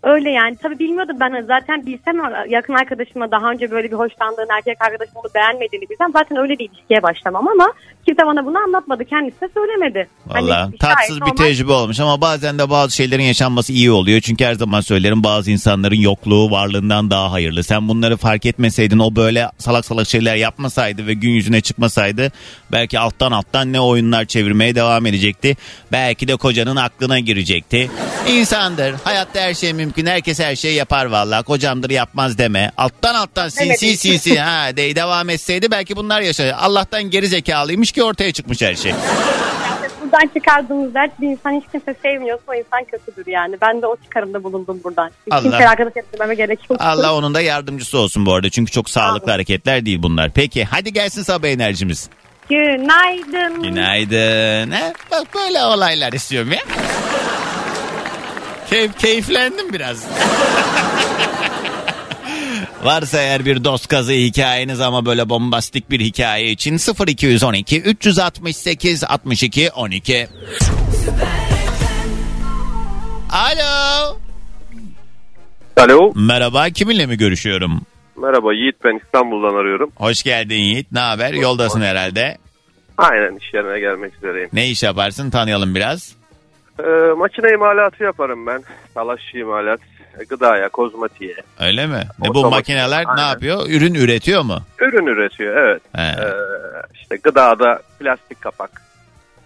Öyle yani tabii bilmiyordum ben zaten bilsem yakın arkadaşıma daha önce böyle bir hoşlandığın erkek arkadaşım onu beğenmediğini bilsem zaten öyle bir ilişkiye başlamam ama kimse bana bunu anlatmadı kendisi de söylemedi. Hani Valla gayet tatsız bir normal. tecrübe olmuş ama bazen de bazı şeylerin yaşanması iyi oluyor. Çünkü her zaman söylerim bazı insanların yokluğu varlığından daha hayırlı. Sen bunları fark etmeseydin o böyle salak salak şeyler yapmasaydı ve gün yüzüne çıkmasaydı belki alttan alttan ne oyunlar çevirmeye devam edecekti. Belki de kocanın aklına girecekti. İnsandır. Hayatta her şey mümkün. Herkes her şeyi yapar valla. Kocamdır yapmaz deme. Alttan alttan sinsi Evet. sinsi ha de devam etseydi belki bunlar yaşar. Allah'tan geri zekalıymış ki ortaya çıkmış her şey. Buradan çıkardığımız dert bir insan hiç kimse sevmiyorsa o insan kötüdür yani. Ben de o çıkarımda bulundum buradan. Hiç Allah. kimseyle arkadaş etmeme gerek yok. Allah onun da yardımcısı olsun bu arada. Çünkü çok sağlıklı hareketler değil bunlar. Peki hadi gelsin sabah enerjimiz. Günaydın. Günaydın. He? Bak böyle olaylar istiyorum ya. Keyif, keyiflendim biraz. Varsa eğer bir dost kazı hikayeniz ama böyle bombastik bir hikaye için 0212 368 62 12. Alo. Alo. Merhaba kiminle mi görüşüyorum? Merhaba Yiğit ben İstanbul'dan arıyorum. Hoş geldin Yiğit. Ne haber? Yoldasın herhalde. Aynen iş yerine gelmek üzereyim. Ne iş yaparsın? Tanıyalım biraz. Ee, makine imalatı yaparım ben. Talaş imalat. Gıdaya, kozmetiğe. Öyle mi? Ne bu Otomatik. makineler ne Aynen. yapıyor? Ürün üretiyor mu? Ürün üretiyor evet. He. Ee, işte gıdada plastik kapak,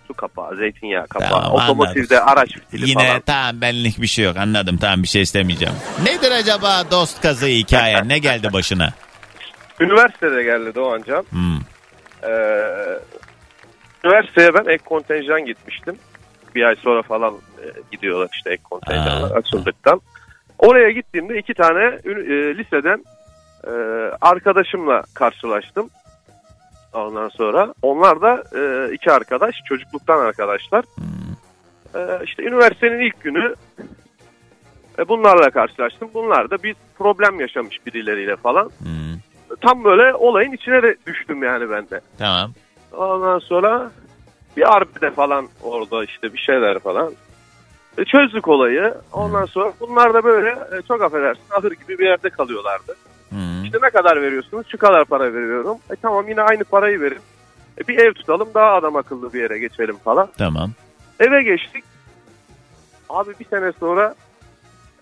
su kapağı, zeytinyağı kapağı, Tamam, otomotivde araç fitili Yine falan. tamam benlik bir şey yok anladım tamam bir şey istemeyeceğim. Nedir acaba dost kazı hikaye ne geldi başına? Üniversitede geldi Doğancan. Hmm. Ee, üniversiteye ben ek kontenjan gitmiştim. Bir ay sonra falan e, gidiyorlar işte ek kontenjanlar Aa. açıldıktan. Oraya gittiğimde iki tane e, liseden e, arkadaşımla karşılaştım. Ondan sonra onlar da e, iki arkadaş çocukluktan arkadaşlar. E, işte üniversitenin ilk günü e, bunlarla karşılaştım. Bunlar da bir problem yaşamış birileriyle falan. Hmm. Tam böyle olayın içine de düştüm yani ben de. Tamam. Ondan sonra bir arbede falan orada işte bir şeyler falan. E, çözdük olayı. Ondan sonra bunlar da böyle e, çok affedersin ahır gibi bir yerde kalıyorlardı. Hmm. İşte ne kadar veriyorsunuz? Şu kadar para veriyorum. E tamam yine aynı parayı verin. E, bir ev tutalım daha adam akıllı bir yere geçelim falan. Tamam. Eve geçtik. Abi bir sene sonra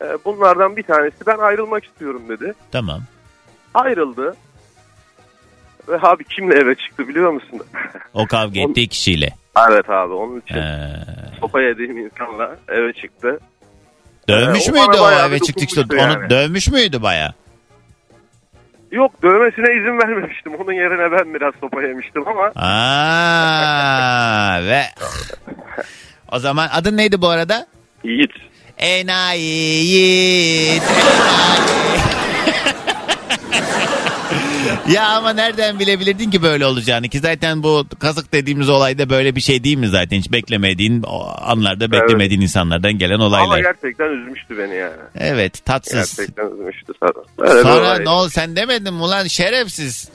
e, bunlardan bir tanesi ben ayrılmak istiyorum dedi. Tamam. Ayrıldı. Ve abi kimle eve çıktı biliyor musun? O kavga ettiği kişiyle. evet abi onun için Ee, sopa yediğim insanla eve çıktı. dövmüş Ee, o müydü o bayağı eve bir çıktı işte dokunmuştu onu yani. dövmüş müydü baya? Yok dövmesine izin vermemiştim. Onun yerine ben biraz sopa yemiştim ama Aa ve o zaman adın neydi bu arada? Yiğit. Enayi Yiğit. Enayi. ya ama nereden bilebilirdin ki böyle olacağını ki zaten bu kazık dediğimiz olayda böyle bir şey değil mi zaten hiç beklemediğin anlarda beklemediğin insanlardan gelen Ama olaylar. gerçekten üzmüştü beni yani. Evet tatsız. Gerçekten üzmüştü sana. Böyle bir Sonra ne ol sen demedin mi ulan şerefsiz.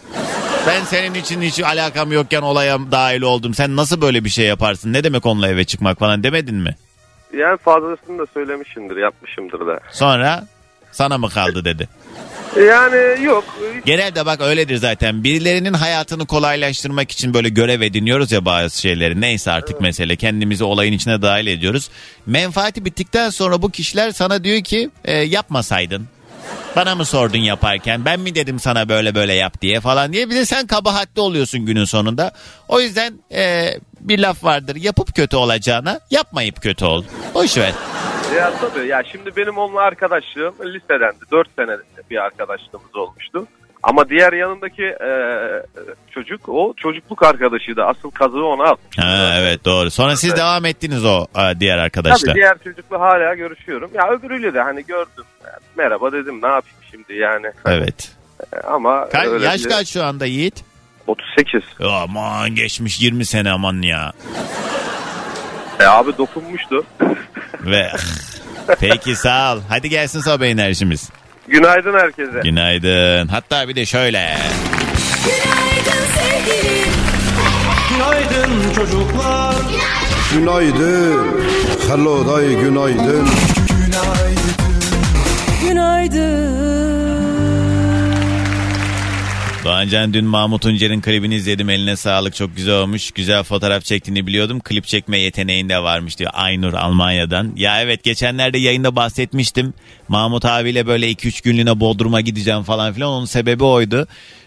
Ben senin için hiç alakam yokken olaya dahil oldum. Sen nasıl böyle bir şey yaparsın? Ne demek onunla eve çıkmak falan demedin mi? Yani fazlasını da söylemişimdir, yapmışımdır da. Sonra sana mı kaldı dedi. Yani yok. Genelde bak öyledir zaten. Birilerinin hayatını kolaylaştırmak için böyle görev ediniyoruz ya bazı şeyleri. Neyse artık mesele. Kendimizi olayın içine dahil ediyoruz. Menfaati bittikten sonra bu kişiler sana diyor ki e, yapmasaydın. Bana mı sordun yaparken? Ben mi dedim sana böyle böyle yap diye falan diye. Bir de sen kabahatli oluyorsun günün sonunda. O yüzden e, bir laf vardır. Yapıp kötü olacağına yapmayıp kötü ol. Boş ver. Ya tabii ya şimdi benim onunla arkadaşlığım lisedendi. 4 sene bir arkadaşlığımız olmuştu. Ama diğer yanındaki e, çocuk o çocukluk arkadaşıydı. Asıl kazığı ona. Ha, evet doğru. Sonra siz devam ettiniz o e, diğer arkadaşla. Tabii diğer çocukla hala görüşüyorum. Ya öbürüyle de hani gördüm. Merhaba dedim ne yapayım şimdi yani. Evet. Ama Kaç, öyle yaş kaç şu anda Yiğit? 38. Aman geçmiş 20 sene aman ya. E abi dokunmuştu. Ve peki sağ ol. Hadi gelsin sabah enerjimiz. Günaydın herkese. Günaydın. Hatta bir de şöyle. Günaydın sevgilim. Günaydın çocuklar. Günaydın. Hello day günaydın. Doğancan dün Mahmut Tuncer'in klibini izledim. Eline sağlık çok güzel olmuş. Güzel fotoğraf çektiğini biliyordum. Klip çekme yeteneğinde varmış diyor. Aynur Almanya'dan. Ya evet geçenlerde yayında bahsetmiştim. Mahmut abiyle böyle 2-3 günlüğüne Bodrum'a gideceğim falan filan. Onun sebebi oydu.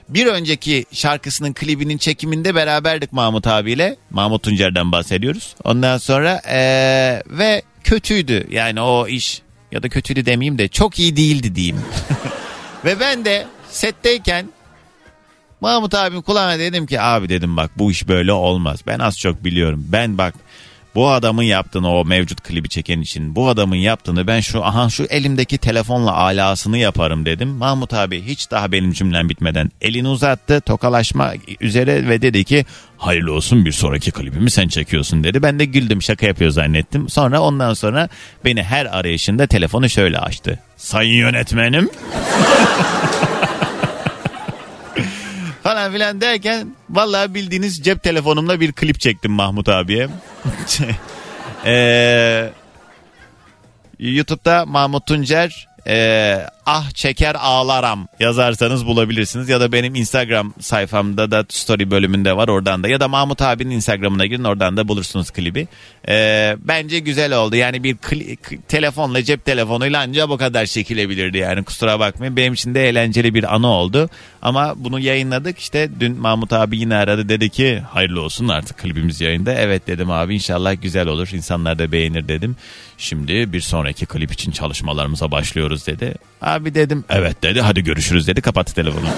Bir önceki şarkısının klibinin çekiminde beraberdik Mahmut abiyle. Mahmut Tuncer'den bahsediyoruz. Ondan sonra eee, ve kötüydü. Yani o iş ya da kötüydü demeyeyim de çok iyi değildi diyeyim. ve ben de setteyken Mahmut abim kulağına dedim ki abi dedim bak bu iş böyle olmaz. Ben az çok biliyorum. Ben bak bu adamın yaptığını o mevcut klibi çeken için bu adamın yaptığını ben şu aha şu elimdeki telefonla alasını yaparım dedim. Mahmut abi hiç daha benim cümlem bitmeden elini uzattı tokalaşma üzere ve dedi ki hayırlı olsun bir sonraki klibimi sen çekiyorsun dedi. Ben de güldüm şaka yapıyor zannettim. Sonra ondan sonra beni her arayışında telefonu şöyle açtı. Sayın yönetmenim. falan filan derken vallahi bildiğiniz cep telefonumla bir klip çektim Mahmut abiye. Eee YouTube'da Mahmut Tuncer e, ah çeker ağlaram yazarsanız bulabilirsiniz. Ya da benim Instagram sayfamda da story bölümünde var oradan da. Ya da Mahmut abinin Instagram'ına girin oradan da bulursunuz klibi. E, bence güzel oldu. Yani bir telefonla cep telefonuyla anca bu kadar çekilebilirdi yani kusura bakmayın. Benim için de eğlenceli bir anı oldu. Ama bunu yayınladık işte dün Mahmut abi yine aradı dedi ki hayırlı olsun artık klibimiz yayında. Evet dedim abi inşallah güzel olur insanlar da beğenir dedim. Şimdi bir sonraki klip için çalışmalarımıza başlıyoruz dedi. Abi dedim evet dedi hadi görüşürüz dedi kapattı telefonu.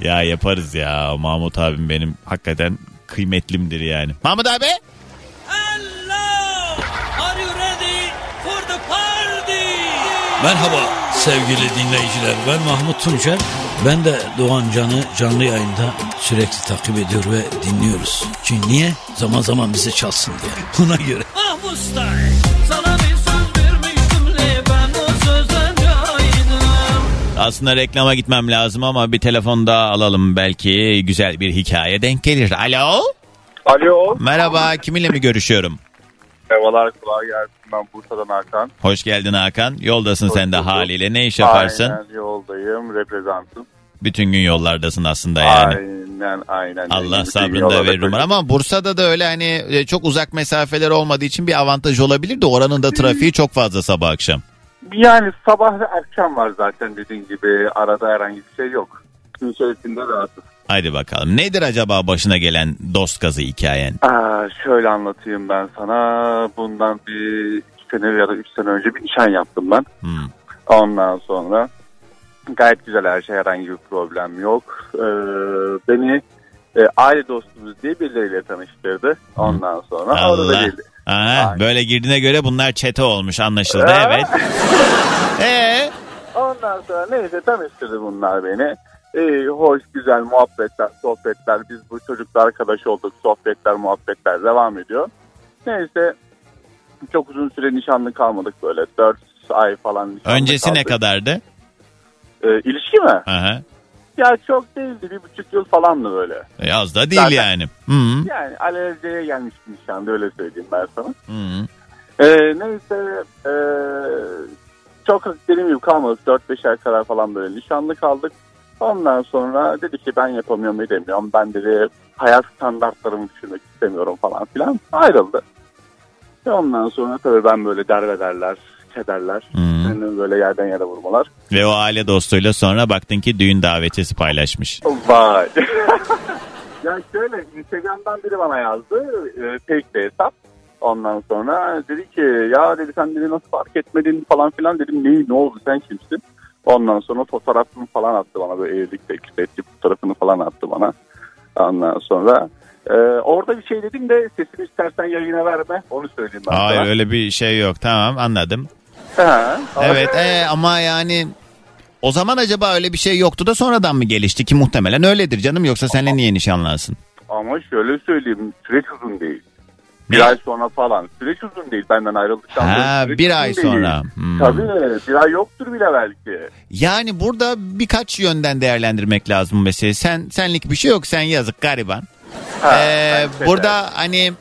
ya yaparız ya Mahmut abim benim hakikaten kıymetlimdir yani. Mahmut abi Merhaba sevgili dinleyiciler. Ben Mahmut Tuncer. Ben de Doğan Can'ı canlı yayında sürekli takip ediyor ve dinliyoruz. Çünkü niye? Zaman zaman bize çalsın diye. Buna göre. Ah Mustay sana aslında reklama gitmem lazım ama bir telefon daha alalım belki güzel bir hikaye denk gelir. Alo Alo. merhaba kiminle mi görüşüyorum? Merhabalar kolay gelsin. Ben Bursa'dan Hakan. Hoş geldin Hakan. Yoldasın Hoş sen de bulduk. haliyle. Ne iş yaparsın? Aynen yoldayım. Reprezentım. Bütün gün yollardasın aslında yani. Aynen aynen. Allah sabrını da verir umarım. Ama Bursa'da da öyle hani e, çok uzak mesafeler olmadığı için bir avantaj olabilir de oranın da trafiği çok fazla sabah akşam. Yani sabah ve akşam var zaten dediğin gibi. Arada herhangi bir şey yok. Gün içerisinde rahatız. Haydi bakalım. Nedir acaba başına gelen dost gazı hikayen? Aa, şöyle anlatayım ben sana. Bundan bir iki sene ya da üç sene önce bir nişan yaptım ben. Hmm. Ondan sonra gayet güzel her şey herhangi bir problem yok. Ee, beni e, aile dostumuz diye birileriyle tanıştırdı. Ondan sonra orada Allah. geldi. Aha, Aynen. böyle girdiğine göre bunlar çete olmuş anlaşıldı Ee? evet. Ee? Ondan sonra neyse tanıştırdı bunlar beni. Ee, hoş güzel muhabbetler, sohbetler. Biz bu çocukla arkadaş olduk. Sohbetler, muhabbetler devam ediyor. Neyse çok uzun süre nişanlı kalmadık böyle. 4 ay falan nişanlı Öncesi ne kaldık. kadardı? Ee, ilişki mi? Aha. Ya çok değildi. Bir buçuk yıl falandı böyle. E, Az da değil Zaten- yani. Hı Yani alelaceye gelmiş bir nişandı öyle söyleyeyim ben sana. -hı. Ee, neyse ee, çok dediğim gibi kalmadık. 4-5 ay kadar falan böyle nişanlı kaldık. Ondan sonra dedi ki ben yapamıyorum edemiyorum. Ben dedi hayat standartlarımı düşürmek istemiyorum falan filan. Ayrıldı. Ve ondan sonra tabii ben böyle derbederler, kederler. Hı. Beni böyle yerden yere vurmalar. Ve o aile dostuyla sonra baktın ki düğün davetiyesi paylaşmış. Vay. ya şöyle Instagram'dan biri bana yazdı. E, fake bir hesap. Ondan sonra dedi ki ya dedi sen dedi nasıl fark etmedin falan filan dedim neyi ne oldu sen kimsin? Ondan sonra fotoğrafını falan attı bana böyle evlilik teklif etti fotoğrafını falan attı bana. Ondan sonra e, orada bir şey dedim de sesini istersen yayına verme onu söyleyeyim ben Hayır sana. öyle bir şey yok tamam anladım. Ha, Evet e, ama yani o zaman acaba öyle bir şey yoktu da sonradan mı gelişti ki muhtemelen öyledir canım yoksa seninle niye nişanlansın? Ama şöyle söyleyeyim süreç uzun değil. Bir Ne? ay sonra falan. Süreç uzun değil benden ayrıldıktan. Ha bir ay değil. sonra. Hmm. Tabii bir ay yoktur bile belki. Yani burada birkaç yönden değerlendirmek lazım bu meseleyi. Sen senlik bir şey yok sen yazık gariban. Ha, Ee, de. burada hani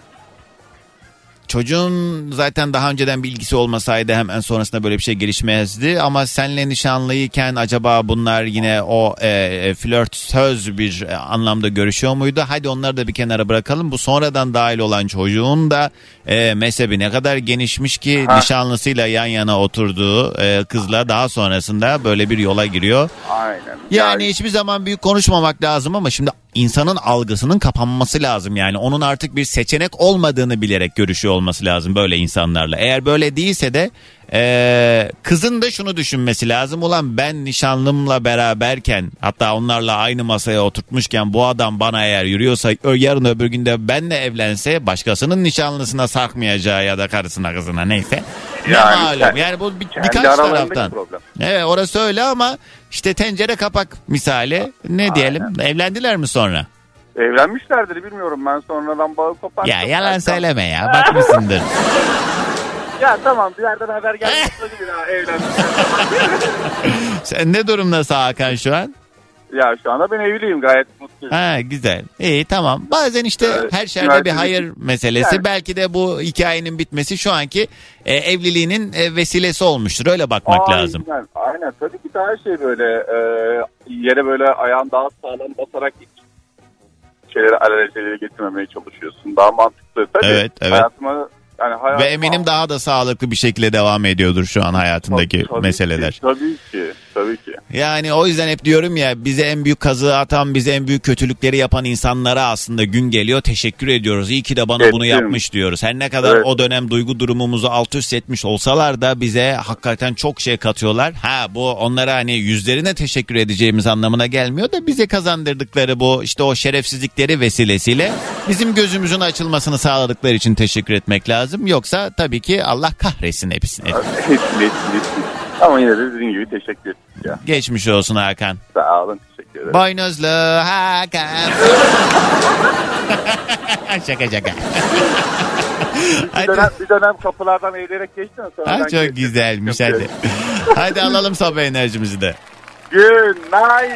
çocuğun zaten daha önceden bilgisi olmasaydı hemen sonrasında böyle bir şey gelişmezdi. Ama senle nişanlıyken acaba bunlar yine o e, flört söz bir e, anlamda görüşüyor muydu? Hadi onları da bir kenara bırakalım. Bu sonradan dahil olan çocuğun da e, mezhebi ne kadar genişmiş ki Ha. nişanlısıyla yan yana oturduğu e, kızla daha sonrasında böyle bir yola giriyor. Aynen. Yani hiçbir zaman büyük konuşmamak lazım ama şimdi insanın algısının kapanması lazım. Yani onun artık bir seçenek olmadığını bilerek görüşüyor olması lazım böyle insanlarla. Eğer böyle değilse de ee, kızın da şunu düşünmesi lazım. Ulan ben nişanlımla beraberken hatta onlarla aynı masaya oturtmuşken bu adam bana eğer yürüyorsa yarın öbür günde benle evlense başkasının nişanlısına sarkmayacağı ya da karısına kızına neyse. Ne Yani malum. kendi- Yani bu bir, birkaç taraftan. problem. Evet orası öyle ama işte tencere kapak misali ne diyelim evlendiler mi sonra? Evlenmişlerdir bilmiyorum ben sonradan bağı koparttım. Ya yalan söyleme ya bakmışsındır. Ya tamam bir yerden haber gelmiş olabilir ha evlenmişler. Sen ne durumdasın Hakan şu an? Ya şu anda ben evliyim gayet mutluyum. Ha güzel. İyi tamam. Bazen işte Evet, her şerde bir hayır meselesi. Yani- Belki de bu hikayenin bitmesi şu anki e, evliliğinin e, vesilesi olmuştur. Öyle bakmak Aynen, lazım. Aynen tabii ki daha şey böyle e, yere böyle ayağın daha sağlam basarak hiç şeyleri alelacele getirmemeye çalışıyorsun. Daha mantıklı. Tabii Evet, evet. hayatıma yani hayat, Ve eminim daha da sağlıklı bir şekilde devam ediyordur şu an hayatındaki Tabii meseleler. Ki, tabii ki. Tabii ki. Yani o yüzden hep diyorum ya bize en büyük kazığı atan, bize en büyük kötülükleri yapan insanlara aslında gün geliyor. Teşekkür ediyoruz. İyi ki de bana bunu Ettim. yapmış diyoruz. Her ne kadar Evet. o dönem duygu durumumuzu alt üst etmiş olsalar da bize hakikaten çok şey katıyorlar. Ha bu onlara hani yüzlerine teşekkür edeceğimiz anlamına gelmiyor da bize kazandırdıkları bu işte o şerefsizlikleri vesilesiyle bizim gözümüzün açılmasını sağladıkları için teşekkür etmek lazım. Yoksa tabii ki Allah kahretsin hepsini. Hepsini, hepsini. Ama yine de dediğim gibi teşekkür ettik ya. Geçmiş olsun Hakan. Sağ olun teşekkür ederim. Boynuzlu Hakan. şaka şaka. Bir hadi. dönem, bir dönem kapılardan eğilerek sonradan Ha, çok geçtim. güzelmiş Çok hadi. hadi alalım sabah enerjimizi de. Günaydın.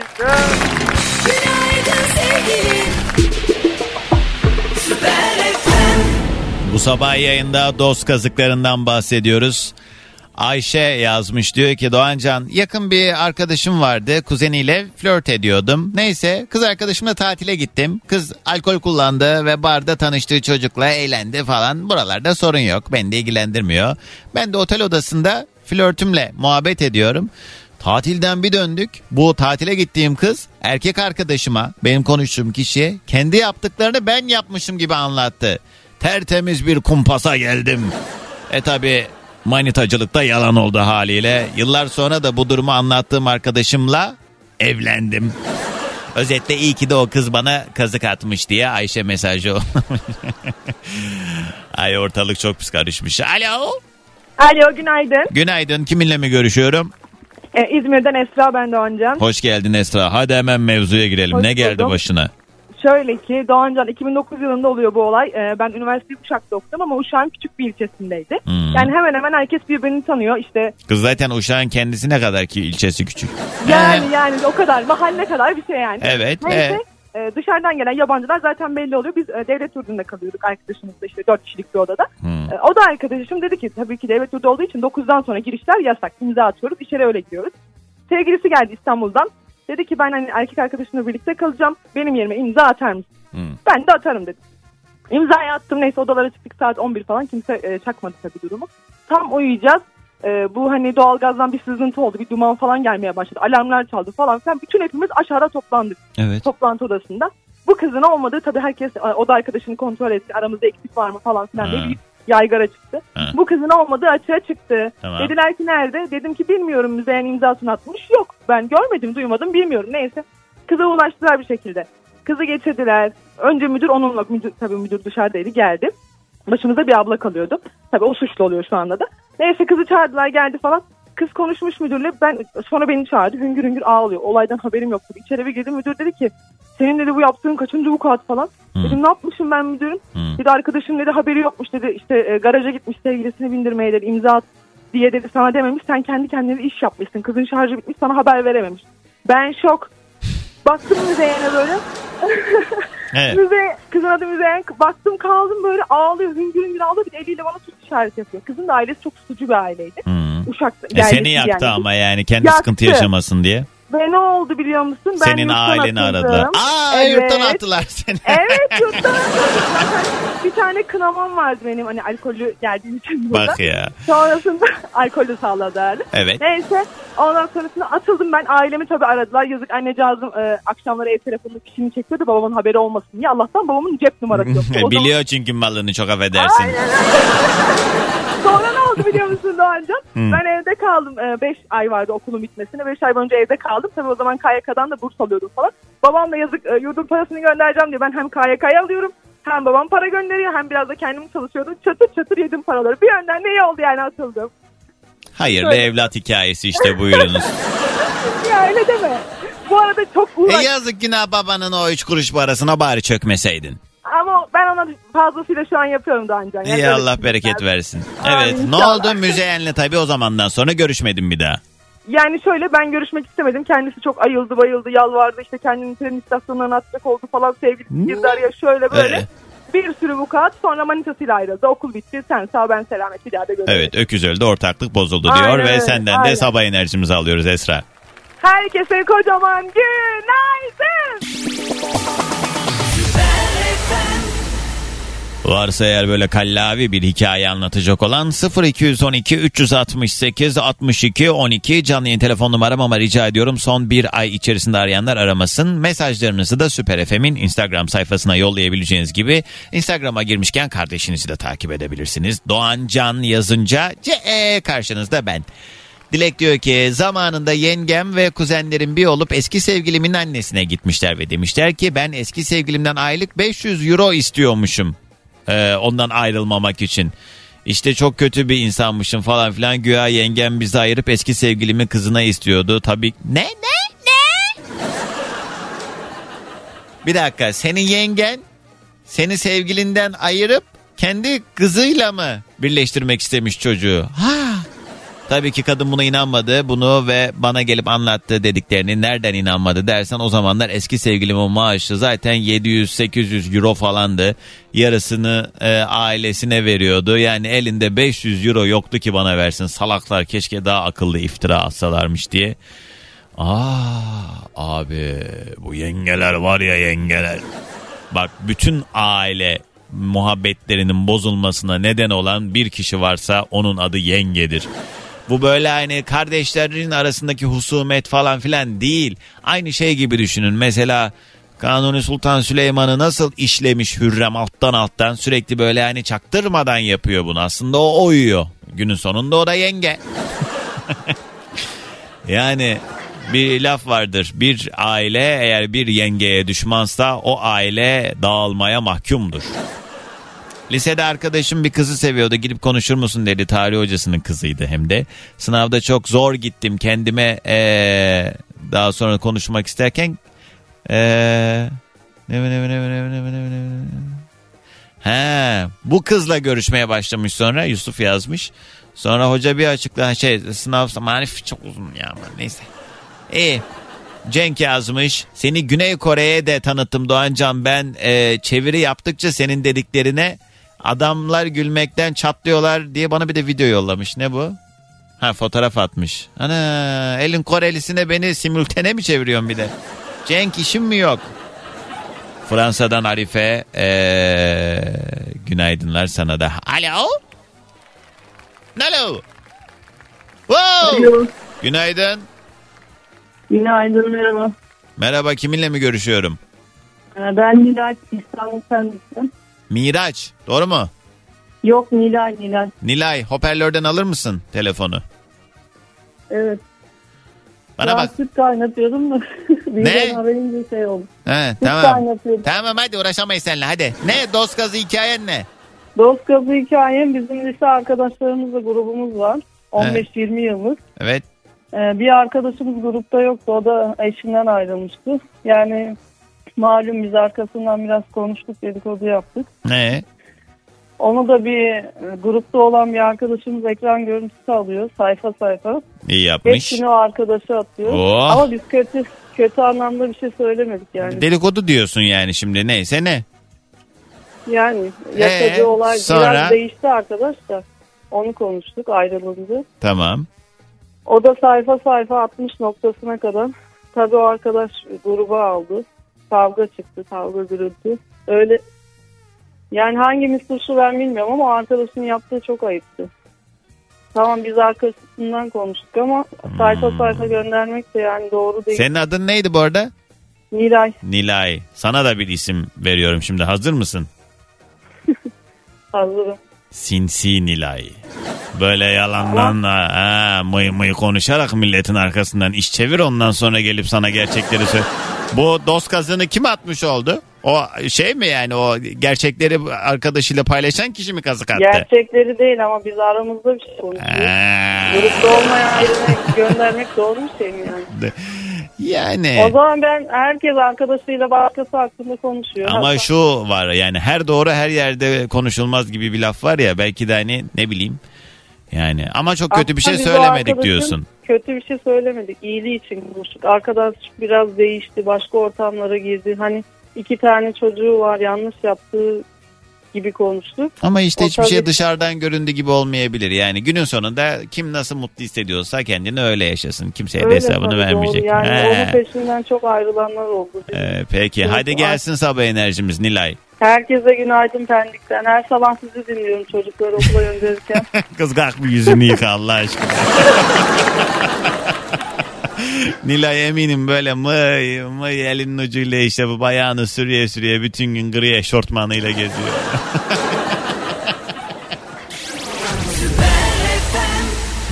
Günaydın sevgilim. Süper. Bu sabah yayında dost kazıklarından bahsediyoruz. Ayşe yazmış diyor ki Doğancan yakın bir arkadaşım vardı kuzeniyle flört ediyordum. Neyse kız arkadaşımla tatile gittim. Kız alkol kullandı ve barda tanıştığı çocukla eğlendi falan. Buralarda sorun yok beni de ilgilendirmiyor. Ben de otel odasında flörtümle muhabbet ediyorum. Tatilden bir döndük. Bu tatile gittiğim kız erkek arkadaşıma benim konuştuğum kişiye kendi yaptıklarını ben yapmışım gibi anlattı. Tertemiz bir kumpasa geldim. E tabi manitacılıkta yalan oldu haliyle. Yıllar sonra da bu durumu anlattığım arkadaşımla evlendim. Özetle iyi ki de o kız bana kazık atmış diye Ayşe mesajı o. Ay ortalık çok pis karışmış. Alo. Alo günaydın. Günaydın. Kiminle mi görüşüyorum? Ee, İzmir'den Esra ben Doğancan. Hoş geldin Esra. Hadi hemen mevzuya girelim. Hoş ne geldi buldum. başına? Şöyle ki Doğancan 2009 yılında oluyor bu olay. Ee, ben üniversiteyi Uşak'ta okudum ama Uşak'ın küçük bir ilçesindeydi. Hmm. Yani hemen hemen herkes birbirini tanıyor. İşte Kız zaten Uşak'ın kendisi ne kadar ki ilçesi küçük. yani yani o kadar mahalle kadar bir şey yani. Evet, Neyse e, dışarıdan gelen yabancılar zaten belli oluyor. Biz e, devlet yurdunda kalıyorduk arkadaşımızla işte 4 kişilik bir odada. Hmm. E, o da arkadaşım dedi ki tabii ki devlet yurdu olduğu için 9'dan sonra girişler yasak. İmza atıyoruz içeri öyle gidiyoruz. Sevgilisi geldi İstanbul'dan. Dedi ki ben hani erkek arkadaşımla birlikte kalacağım. Benim yerime imza atar mısın? Hmm. Ben de atarım dedim. İmzayı attım neyse odalara çıktık saat 11 falan kimse e, çakmadı tabii durumu. Tam uyuyacağız. E, bu hani doğalgazdan bir sızıntı oldu bir duman falan gelmeye başladı. Alarmlar çaldı falan filan. Bütün hepimiz aşağıda toplandık Evet. toplantı odasında. Bu kızın olmadığı tabii herkes e, oda arkadaşını kontrol etti. Aramızda eksik var mı falan filan diye bir yaygara çıktı. Ha. Bu kızın olmadığı açığa çıktı. Tamam. Dediler ki nerede? Dedim ki bilmiyorum müzeyen imzasını atmış. Yok ben görmedim duymadım bilmiyorum neyse. Kıza ulaştılar bir şekilde. Kızı getirdiler. Önce müdür onunla müdür, tabii müdür dışarıdaydı geldi. Başımızda bir abla kalıyordu. Tabii o suçlu oluyor şu anda da. Neyse kızı çağırdılar geldi falan. Kız konuşmuş müdürle. Ben sonra beni çağırdı. Hüngür hüngür ağlıyor. Olaydan haberim yok. İçeri bir girdim. Müdür dedi ki senin dedi bu yaptığın kaçıncı vukuat falan. Hmm. Dedim ne yapmışım ben müdürüm? Hmm. Dedi arkadaşım dedi haberi yokmuş dedi. İşte e, garaja gitmiş sevgilisini bindirmeye dedi. imza at diye dedi sana dememiş. Sen kendi kendine iş yapmışsın. Kızın şarjı bitmiş sana haber verememiş. Ben şok. Baktım müzeyene böyle. Evet. Müze, kızın adı Müzeyyen. Baktım kaldım böyle ağlıyor. Hüngür hüngür ağlıyor. Bir de eliyle bana suç işareti yapıyor. Kızın da ailesi çok tutucu bir aileydi. Hmm. Uşak'ta. E seni yaktı yani. ama yani kendi Yaktı. sıkıntı yaşamasın diye. Ve ne oldu biliyor musun? Ben Senin yurttan aileni atıldım. aradılar. Aa Evet. yurttan attılar seni. Evet yurttan atıldım. bir tane kınamam vardı benim hani alkollü geldiğim için burada. Bak ya. Sonrasında alkollü sağladılar. Evet. Neyse ondan sonrasında atıldım ben ailemi tabii aradılar. Yazık annecağızım e, akşamları ev telefonunu fişini çekiyordu babamın haberi olmasın diye. Allah'tan babamın cep numarası yok. O zaman- Biliyor çünkü malını çok affedersin. Sonra ne oldu biliyor musun Doğancan? Hmm. Ben evde kaldım. 5 ay vardı okulun bitmesine. 5 ay boyunca evde kaldım. Tabii o zaman KYK'dan da burs alıyordum falan. Babam da yazık e, yurdun parasını göndereceğim diye ben hem KYK'ya alıyorum. Hem babam para gönderiyor hem biraz da kendim çalışıyordum. Çatır çatır yedim paraları. Bir yönden ne iyi oldu yani atıldım. Hayırlı Şöyle. evlat hikayesi işte buyurunuz. Ya öyle deme. Bu arada çok e uğraş. yazık günah babanın o üç kuruş parasına bari çökmeseydin. Ama ben ona fazlasıyla şu an yapıyorum Doğancan. Yani İyi öyle Allah bereket versin. Evet ne inşallah. oldu Müzeyyen'le tabii o zamandan sonra görüşmedim bir daha. Yani şöyle ben görüşmek istemedim. Kendisi çok ayıldı bayıldı yalvardı. işte kendini tren istasyonlarına atacak oldu falan. Sevgilisi girdi araya şöyle böyle. Ee? Bir sürü vukuat sonra manitasıyla ayrıldı. Okul bitti. Sen sağ ben selamet bir daha da görüşürüz. Evet öküz öldü ortaklık bozuldu diyor Aynen ve senden de aynen. sabah enerjimizi alıyoruz Esra. Herkese kocaman günaydın. Varsa eğer böyle kallavi bir hikaye anlatacak olan 0212 368 62 12 canlı yayın telefon numaram ama rica ediyorum son bir ay içerisinde arayanlar aramasın. Mesajlarınızı da Süper FM'in Instagram sayfasına yollayabileceğiniz gibi Instagram'a girmişken kardeşinizi de takip edebilirsiniz. Doğan Can yazınca CE karşınızda ben. Dilek diyor ki zamanında yengem ve kuzenlerim bir olup eski sevgilimin annesine gitmişler ve demişler ki ben eski sevgilimden aylık 500 euro istiyormuşum Ee, ondan ayrılmamak için. İşte çok kötü bir insanmışım falan filan güya yengem bizi ayırıp eski sevgilimi kızına istiyordu. Tabii ne ne ne? Bir dakika senin yengen seni sevgilinden ayırıp kendi kızıyla mı birleştirmek istemiş çocuğu? Ha Tabii ki kadın buna inanmadı. Bunu ve bana gelip anlattı dediklerini nereden inanmadı dersen o zamanlar eski sevgilimin maaşı zaten 700-800 euro falandı. Yarısını e, ailesine veriyordu. Yani elinde 500 euro yoktu ki bana versin. Salaklar keşke daha akıllı iftira atsalarmış diye. Aa abi bu yengeler var ya yengeler. Bak bütün aile muhabbetlerinin bozulmasına neden olan bir kişi varsa onun adı yengedir. Bu böyle hani kardeşlerin arasındaki husumet falan filan değil. Aynı şey gibi düşünün. Mesela Kanuni Sultan Süleyman'ı nasıl işlemiş Hürrem alttan alttan sürekli böyle hani çaktırmadan yapıyor bunu. Aslında o oyuyor. Günün sonunda o da yenge. yani bir laf vardır. Bir aile eğer bir yengeye düşmansa o aile dağılmaya mahkumdur. Lisede arkadaşım bir kızı seviyordu. Gidip konuşur musun dedi. Tarih hocasının kızıydı hem de. Sınavda çok zor gittim kendime eee, daha sonra konuşmak isterken ne He, bu kızla görüşmeye başlamış sonra Yusuf yazmış. Sonra hoca bir açıkla şey sınav marif çok uzun ya ama neyse. İyi. Cenk yazmış. Seni Güney Kore'ye de tanıttım Doğancan. Ben e, çeviri yaptıkça senin dediklerine adamlar gülmekten çatlıyorlar diye bana bir de video yollamış. Ne bu? Ha fotoğraf atmış. Ana elin Korelisine beni simültene mi çeviriyorsun bir de? Cenk işim mi yok? Fransa'dan Arife ee, günaydınlar sana da. Alo? Alo? Wow! Alo. Günaydın. Günaydın merhaba. Merhaba kiminle mi görüşüyorum? Ee, Ben Nilay İstanbul Sendik'ten. Miraç doğru mu? Yok Nilay Nilay. Nilay hoparlörden alır mısın telefonu? Evet. Bana ben bak. süt kaynatıyordum da. Birden arayınca şey oldu. He, Süt tamam. kaynatıyordum. Tamam hadi uğraşamayız seninle hadi. Ne dost gazı hikayen ne? Dost gazı hikayem bizim lise arkadaşlarımızla grubumuz var. 15-20 yıllık. Evet. Ee, bir arkadaşımız grupta yoktu. O da eşinden ayrılmıştı. Yani malum biz arkasından biraz konuştuk dedikodu yaptık. Ne? Onu da bir e, grupta olan bir arkadaşımız ekran görüntüsü alıyor sayfa sayfa. İyi yapmış. Hepsini o arkadaşa atıyor. Oh. Ama biz kötü kötü anlamda bir şey söylemedik yani. Dedikodu diyorsun yani şimdi neyse ne? Yani yaşadığı Ee, olay sonra? biraz değişti arkadaş da. Onu konuştuk ayrılınca. Tamam. O da sayfa sayfa 60 noktasına kadar tabii o arkadaş gruba aldı. Kavga çıktı, kavga gürültü. Öyle yani hangimiz suçlu ben bilmiyorum ama o arkadaşın yaptığı çok ayıptı. Tamam biz arkasından konuştuk ama sayfa sayfa göndermek de yani doğru değil. Senin adın neydi bu arada? Nilay Nilay. Sana da bir isim veriyorum şimdi. Hazır mısın? hazırım. Sinsi Nilay. Böyle yalandan ha, mıy mıy konuşarak milletin arkasından iş çevir ondan sonra gelip sana gerçekleri söyle. Bu dost kazığını kim atmış oldu? O şey mi yani o gerçekleri arkadaşıyla paylaşan kişi mi kazık attı? Gerçekleri değil ama biz aramızda bir şey konuşuyoruz. Ha, Grupta olmayan birine göndermek doğru bir şey mi yani? yani O zaman ben herkes arkadaşıyla başkası hakkında konuşuyor. ama Hatta- şu var yani her doğru her yerde konuşulmaz gibi bir laf var ya belki de hani ne bileyim yani ama çok kötü bir şey Aslında biz o söylemedik diyorsun. Kötü bir şey söylemedik. İyiliği için konuştuk. Arkadaş biraz değişti. Başka ortamlara girdi. Hani iki tane çocuğu var. Yanlış yaptığı gibi konuştuk. Ama işte O hiçbir şey tabii- dışarıdan göründüğü gibi olmayabilir. Yani günün sonunda kim nasıl mutlu hissediyorsa kendini öyle yaşasın. Kimseye de Öyle hesabını tabii, vermeyecek. doğru. Yani He. onun peşinden çok ayrılanlar oldu. Ee, peki Evet, hadi gelsin sabah enerjimiz Nilay. Herkese günaydın Pendik'ten. Her sabah sizi dinliyorum çocukları okula gönderirken. Kız kalk bir yüzünü yıka Allah aşkına. Nilay eminim böyle mıy mıy elinin ucuyla işte bu bayağını sürüye sürüye bütün gün gri eşortmanıyla geziyor.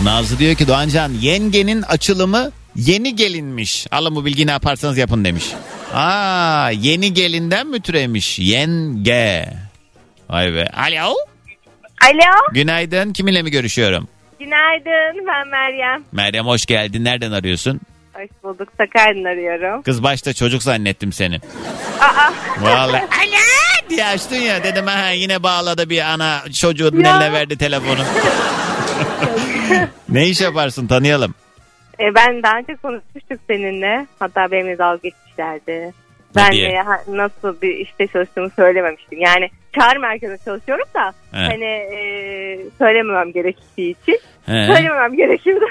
Nazlı diyor ki Doğancan yengenin açılımı yeni gelinmiş. Alın bu bilgiyi ne yaparsanız yapın demiş. Aa yeni gelinden mi türemiş? Yenge. Vay be. Alo. Alo, Günaydın. Kiminle mi görüşüyorum? Günaydın. Ben Meryem. Meryem hoş geldin. Nereden arıyorsun? Hoş bulduk. Sakarya'dan arıyorum. Kız başta çocuk zannettim seni. Aa, Vallahi. Ana diye açtın ya. Dedim ha yine bağladı bir ana çocuğun Ya. eline verdi telefonu. ne iş yaparsın tanıyalım. e, ben daha önce konuşmuştuk seninle. Hatta benimle dalga geçmişlerdi. Ben diye? e, ha- nasıl bir işte çalıştığımı söylememiştim. Yani çağrı merkezinde çalışıyorum da He. hani e, söylememem gerektiği için. He. Söylememem gerekiyordu.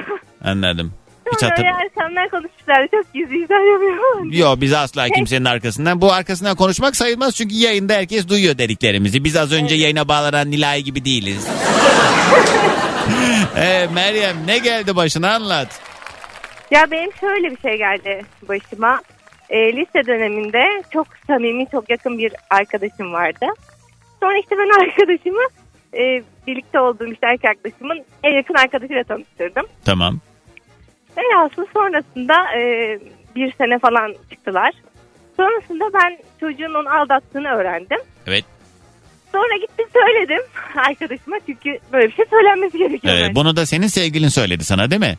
Anladım. Hiç Sonra hatır... ya arkamdan konuşmuşlardı. Çok gizli işler yapıyorum. Yo biz asla kimsenin arkasından. Bu arkasından konuşmak sayılmaz çünkü yayında herkes duyuyor dediklerimizi. Biz az önce yayına bağlanan Nilay gibi değiliz. ee, Meryem ne geldi başına anlat. Ya benim şöyle bir şey geldi başıma. E, lise döneminde çok samimi, çok yakın bir arkadaşım vardı. Sonra işte ben arkadaşımı e, birlikte olduğum işte erkek arkadaşımın en yakın arkadaşıyla tanıştırdım. Tamam. Velhasıl sonrasında e, bir sene falan çıktılar. Sonrasında ben çocuğun onu aldattığını öğrendim. Evet. Sonra gittim söyledim arkadaşıma çünkü böyle bir şey söylenmesi gerekiyor. Bence. bunu da senin sevgilin söyledi sana değil mi?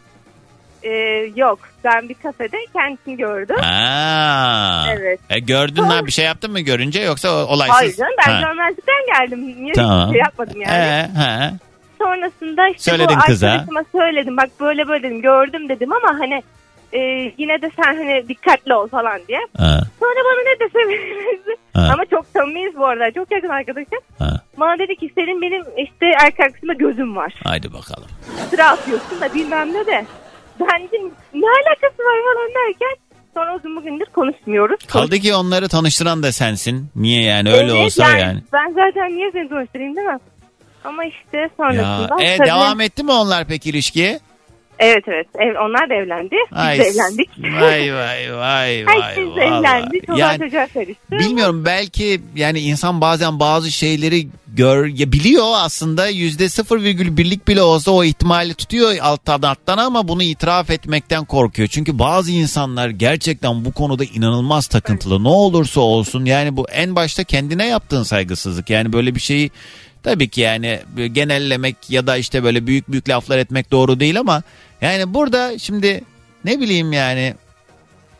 E, yok ben bir kafede kendisini gördüm. Aa. Evet. E, gördün lan bir şey yaptın mı görünce yoksa olaysız? Hayır canım ben görmezlikten geldim. Niye Tamam. bir şey yapmadım yani. Ee, he. Sonrasında işte Söyledin bu kıza. arkadaşıma söyledim. Bak böyle böyle dedim gördüm dedim ama hani e, yine de sen hani dikkatli ol falan diye. Ha. Sonra bana ne dese. Ama çok samimiyiz bu arada. Çok yakın arkadaşım. Ha. Bana dedi ki senin benim işte erkek arkadaşımda gözüm var. Haydi bakalım. Sıra atıyorsun da bilmem ne de. Ben ne alakası var falan derken sonra uzun bugündür konuşmuyoruz. Kaldı ki onları tanıştıran da sensin. Niye yani öyle Evet, olsa yani. Ben zaten niye seni tanıştırayım değil mi? Ama işte Ya, sonrasında. e, tabii- devam etti mi onlar peki ilişkiye? Evet evet. Ev, onlar da evlendi. Biz Ay, de evlendik. Vay vay vay vay. Herkes evlendi. Çoluğa Yani çocuğa karıştı. Bilmiyorum belki yani insan bazen bazı şeyleri gör ya biliyor aslında yüzde 0,1'lik bile olsa o ihtimali tutuyor alttan alttan ama bunu itiraf etmekten korkuyor. Çünkü bazı insanlar gerçekten bu konuda inanılmaz takıntılı. Ne olursa olsun yani bu en başta kendine yaptığın saygısızlık. Yani böyle bir şeyi tabii ki yani genellemek ya da işte böyle büyük büyük laflar etmek doğru değil ama yani burada şimdi ne bileyim yani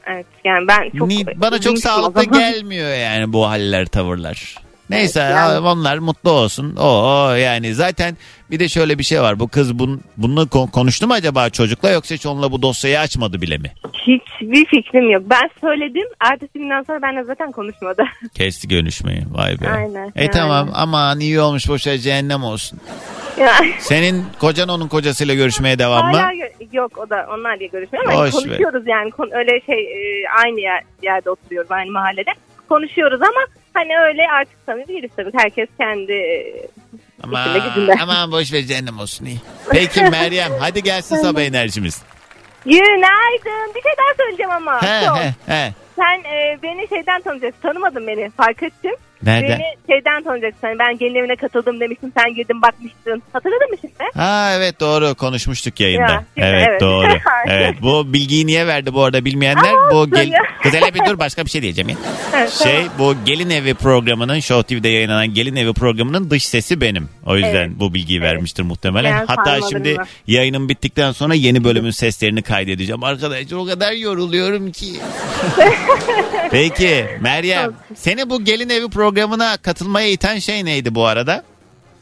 Evet yani ben çok... Ni- bana çok sağlıklı gelmiyor yani bu haller tavırlar. Neyse yani- ya, onlar mutlu olsun. O yani zaten bir de şöyle bir şey var. Bu kız bun, bunu ko- konuştu mu acaba çocukla yoksa hiç onunla bu dosyayı açmadı bile mi? Hiçbir fikrim yok. Ben söyledim. Ertesi günden sonra benimle zaten konuşmadı. Kesti görüşmeyi. Vay be. Aynen, E yani. tamam aman iyi olmuş boşa cehennem olsun. Yani- Senin kocan onun kocasıyla görüşmeye devam mı? Hala yok o da onlar diye görüşmüyor ama ver. konuşuyoruz yani Kon- öyle şey e, aynı yer, yerde oturuyoruz aynı mahallede konuşuyoruz ama hani öyle artık samimi değiliz tabii herkes kendi e, Aman, boş ver cehennem olsun iyi. Peki Meryem hadi gelsin sabah enerjimiz. Günaydın bir şey daha söyleyeceğim ama He he he. sen e, beni şeyden tanıyacaksın tanımadın beni fark ettim. Nereden? Beni şeyden tanıyacaksın Hani ben gelin evine katıldım demiştin sen girdin bakmıştın hatırladın mı şimdi? Ha evet doğru konuşmuştuk yayında. Ya, şimdi evet, evet. doğru. evet bu bilgiyi niye verdi bu arada bilmeyenler? bu gel. Kız hele bir dur başka bir şey diyeceğim ya. Evet, Şey bu Gelin Evi programının Show TV'de yayınlanan Gelin Evi programının dış sesi benim. O yüzden Evet. bu bilgiyi vermiştir muhtemelen. Ben Hatta şimdi var. yayının bittikten sonra yeni bölümün seslerini kaydedeceğim. Arkadaşlar o kadar yoruluyorum ki. Peki Meryem seni bu Gelin Evi programına katılmaya iten şey neydi bu arada?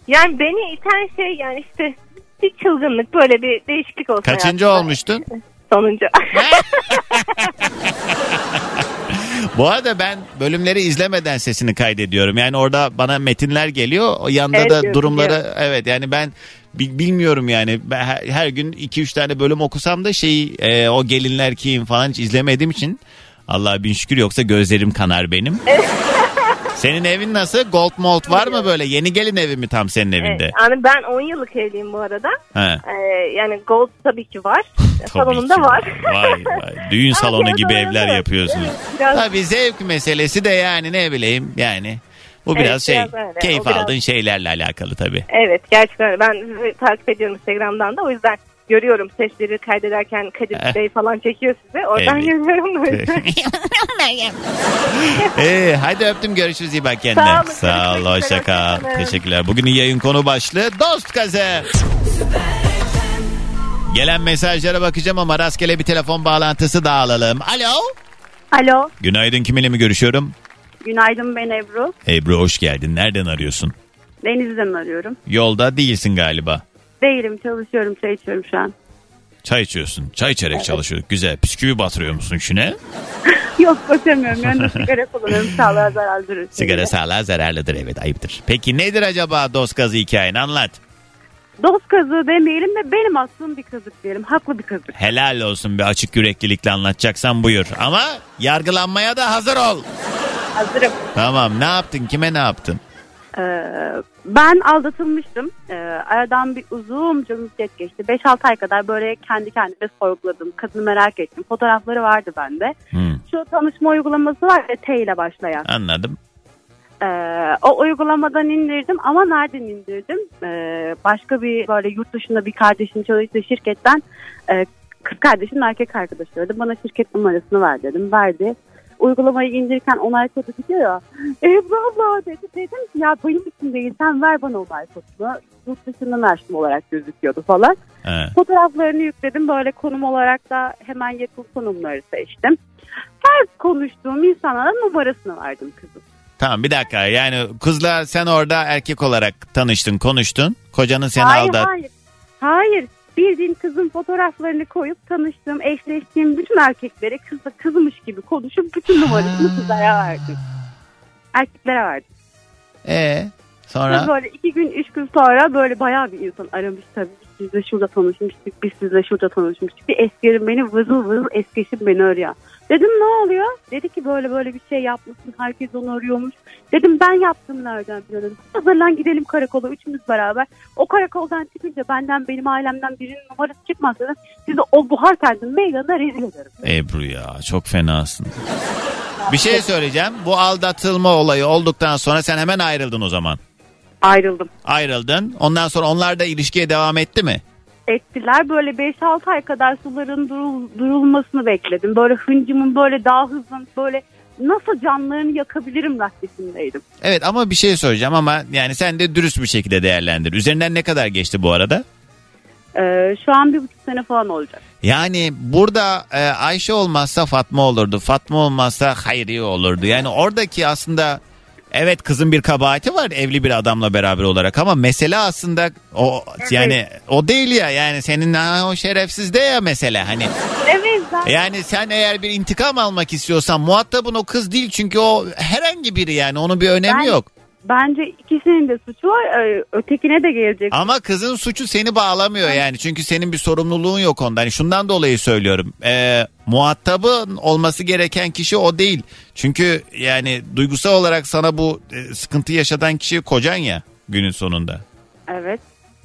Yani beni iten şey yani işte bir çılgınlık böyle bir değişiklik olsun. Kaçıncı hayatımda. olmuştun? Sonuncu. Bu arada ben bölümleri izlemeden sesini kaydediyorum. Yani orada bana metinler geliyor. O yanda Evet, da durumları biliyorum. evet yani ben bi- bilmiyorum yani. Ben her, her gün 2-3 tane bölüm okusam da şeyi e, o gelinler kim falan hiç izlemediğim için Allah bin şükür yoksa gözlerim kanar benim. Senin evin nasıl? Gold mold var mı böyle? Yeni gelin evi mi tam senin evinde? Evet, yani ben 10 yıllık evliyim bu arada. He. Ee, yani gold tabii ki var. Tabii Salonumda ki. var. Vay vay. Düğün salonu biraz gibi evler var. yapıyorsunuz. Evet, biraz- Tabii zevk meselesi de yani ne bileyim yani. Bu Evet, biraz şey biraz öyle. keyif O biraz- aldığın şeylerle alakalı tabii. Evet gerçekten öyle. ben takip ediyorum Instagram'dan da o yüzden görüyorum sesleri kaydederken Kadir Bey falan çekiyor sizi. Oradan Evet. görüyorum. yüzden. Ee, hadi öptüm görüşürüz iyi bak kendine. Sağ olun, Sağ ol hoşça kal. Teşekkürler. Bugünün yayın konu başlığı dost gazı. Gelen mesajlara bakacağım ama rastgele bir telefon bağlantısı daha alalım. Alo. Alo, Günaydın kiminle mi görüşüyorum? günaydın ben Ebru. Ebru hoş geldin. Nereden arıyorsun? Denizli'den arıyorum. Yolda değilsin galiba. Değilim, çalışıyorum, çay içiyorum şu an. Çay içiyorsun. Çay içerek çalışıyorsun. Güzel. Bisküvi batırıyor musun şune? Yok, batırmıyorum. Yanında sigara kullanıyorum, sağlığa zararlıdır. Sigara sağlığa zararlıdır evet ayıptır. Peki nedir acaba dost gazı hikayen anlat. Dost kazığı demeyelim de benim aslım bir kazık diyelim. Haklı bir kazık. Helal olsun bir açık yüreklilikle anlatacaksan buyur. Ama yargılanmaya da hazır ol. Hazırım. Tamam ne yaptın kime ne yaptın? Ee, ben aldatılmıştım. Ee, aradan bir uzunca müddet geçti. 5-6 ay kadar böyle kendi kendime sorguladım. Kadını merak ettim. Fotoğrafları vardı bende. Hmm, Şu tanışma uygulaması var ya T ile başlayan. anladım. Ee, o uygulamadan indirdim ama nereden indirdim? Ee, başka bir böyle yurt dışında bir kardeşin çalıştığı şirketten e, kız kardeşin erkek arkadaşı aradı. Bana şirket numarasını ver dedim. Verdi. Uygulamayı indirirken onay kodu gidiyor ya. Ebru abla dedi. Dedim ki ya benim için değil sen ver bana onay kodunu. Yurt dışından açtım olarak gözüküyordu falan. He. Fotoğraflarını yükledim. Böyle konum olarak da hemen yakın konumları seçtim. Her konuştuğum insana da numarasını verdim kızım. Tamam bir dakika yani kızla sen orada erkek olarak tanıştın konuştun. Kocanın seni hayır, aldat. hayır. Hayır. Bildiğin kızın fotoğraflarını koyup tanıştığım, eşleştiğim bütün erkeklere kızla kızmış gibi konuşup bütün numarasını kızlara verdim. Erkeklere verdim. Ee, Kız sonra böyle iki gün, üç gün sonra böyle bayağı bir insan aramış tabii. Biz sizle şurada tanışmıştık, biz sizle şurada tanışmıştık. Bir eskirim beni vızıl vızıl eski beni arıyor. Dedim ne oluyor? Dedi ki böyle böyle bir şey yapmışsın, herkes onu arıyormuş. Dedim ben yaptım nereden biliyorum. Hazırlan gidelim karakola üçümüz beraber. O karakoldan çıkınca benden benim ailemden birinin numarası çıkmazsa da sizi o buhar kendim meydanda rezil ederim. Ebru ya çok fenasın. Bir şey söyleyeceğim. Bu aldatılma olayı olduktan sonra sen hemen ayrıldın o zaman. Ayrıldım. Ayrıldın. Ondan sonra onlar da ilişkiye devam etti mi? Ettiler. Böyle 5-6 ay kadar suların durul, durulmasını bekledim. Böyle hıncımın böyle daha hızlı böyle nasıl canlarını yakabilirim raddesindeydim. Evet ama bir şey söyleyeceğim ama yani sen de dürüst bir şekilde değerlendir. Üzerinden ne kadar geçti bu arada? Ee, şu an bir buçuk sene falan olacak. Yani burada e, Ayşe olmazsa Fatma olurdu. Fatma olmazsa Hayriye olurdu. Yani oradaki aslında Evet kızın bir kabahati var evli bir adamla beraber olarak ama mesele aslında o yani o değil ya yani senin ha, o şerefsiz de ya mesele hani Evet zaten. yani sen eğer bir intikam almak istiyorsan muhatabın o kız değil çünkü o herhangi biri yani onun bir önemi Ben- yok. Bence ikisinin de suçu var. Ee, Ötekine de gelecek. Ama kızın suçu seni bağlamıyor yani. Çünkü senin bir sorumluluğun yok ondan. Hani şundan dolayı söylüyorum. Ee, muhatabın olması gereken kişi o değil. Çünkü yani duygusal olarak sana bu e, sıkıntı yaşatan kişi kocan ya günün sonunda. Evet.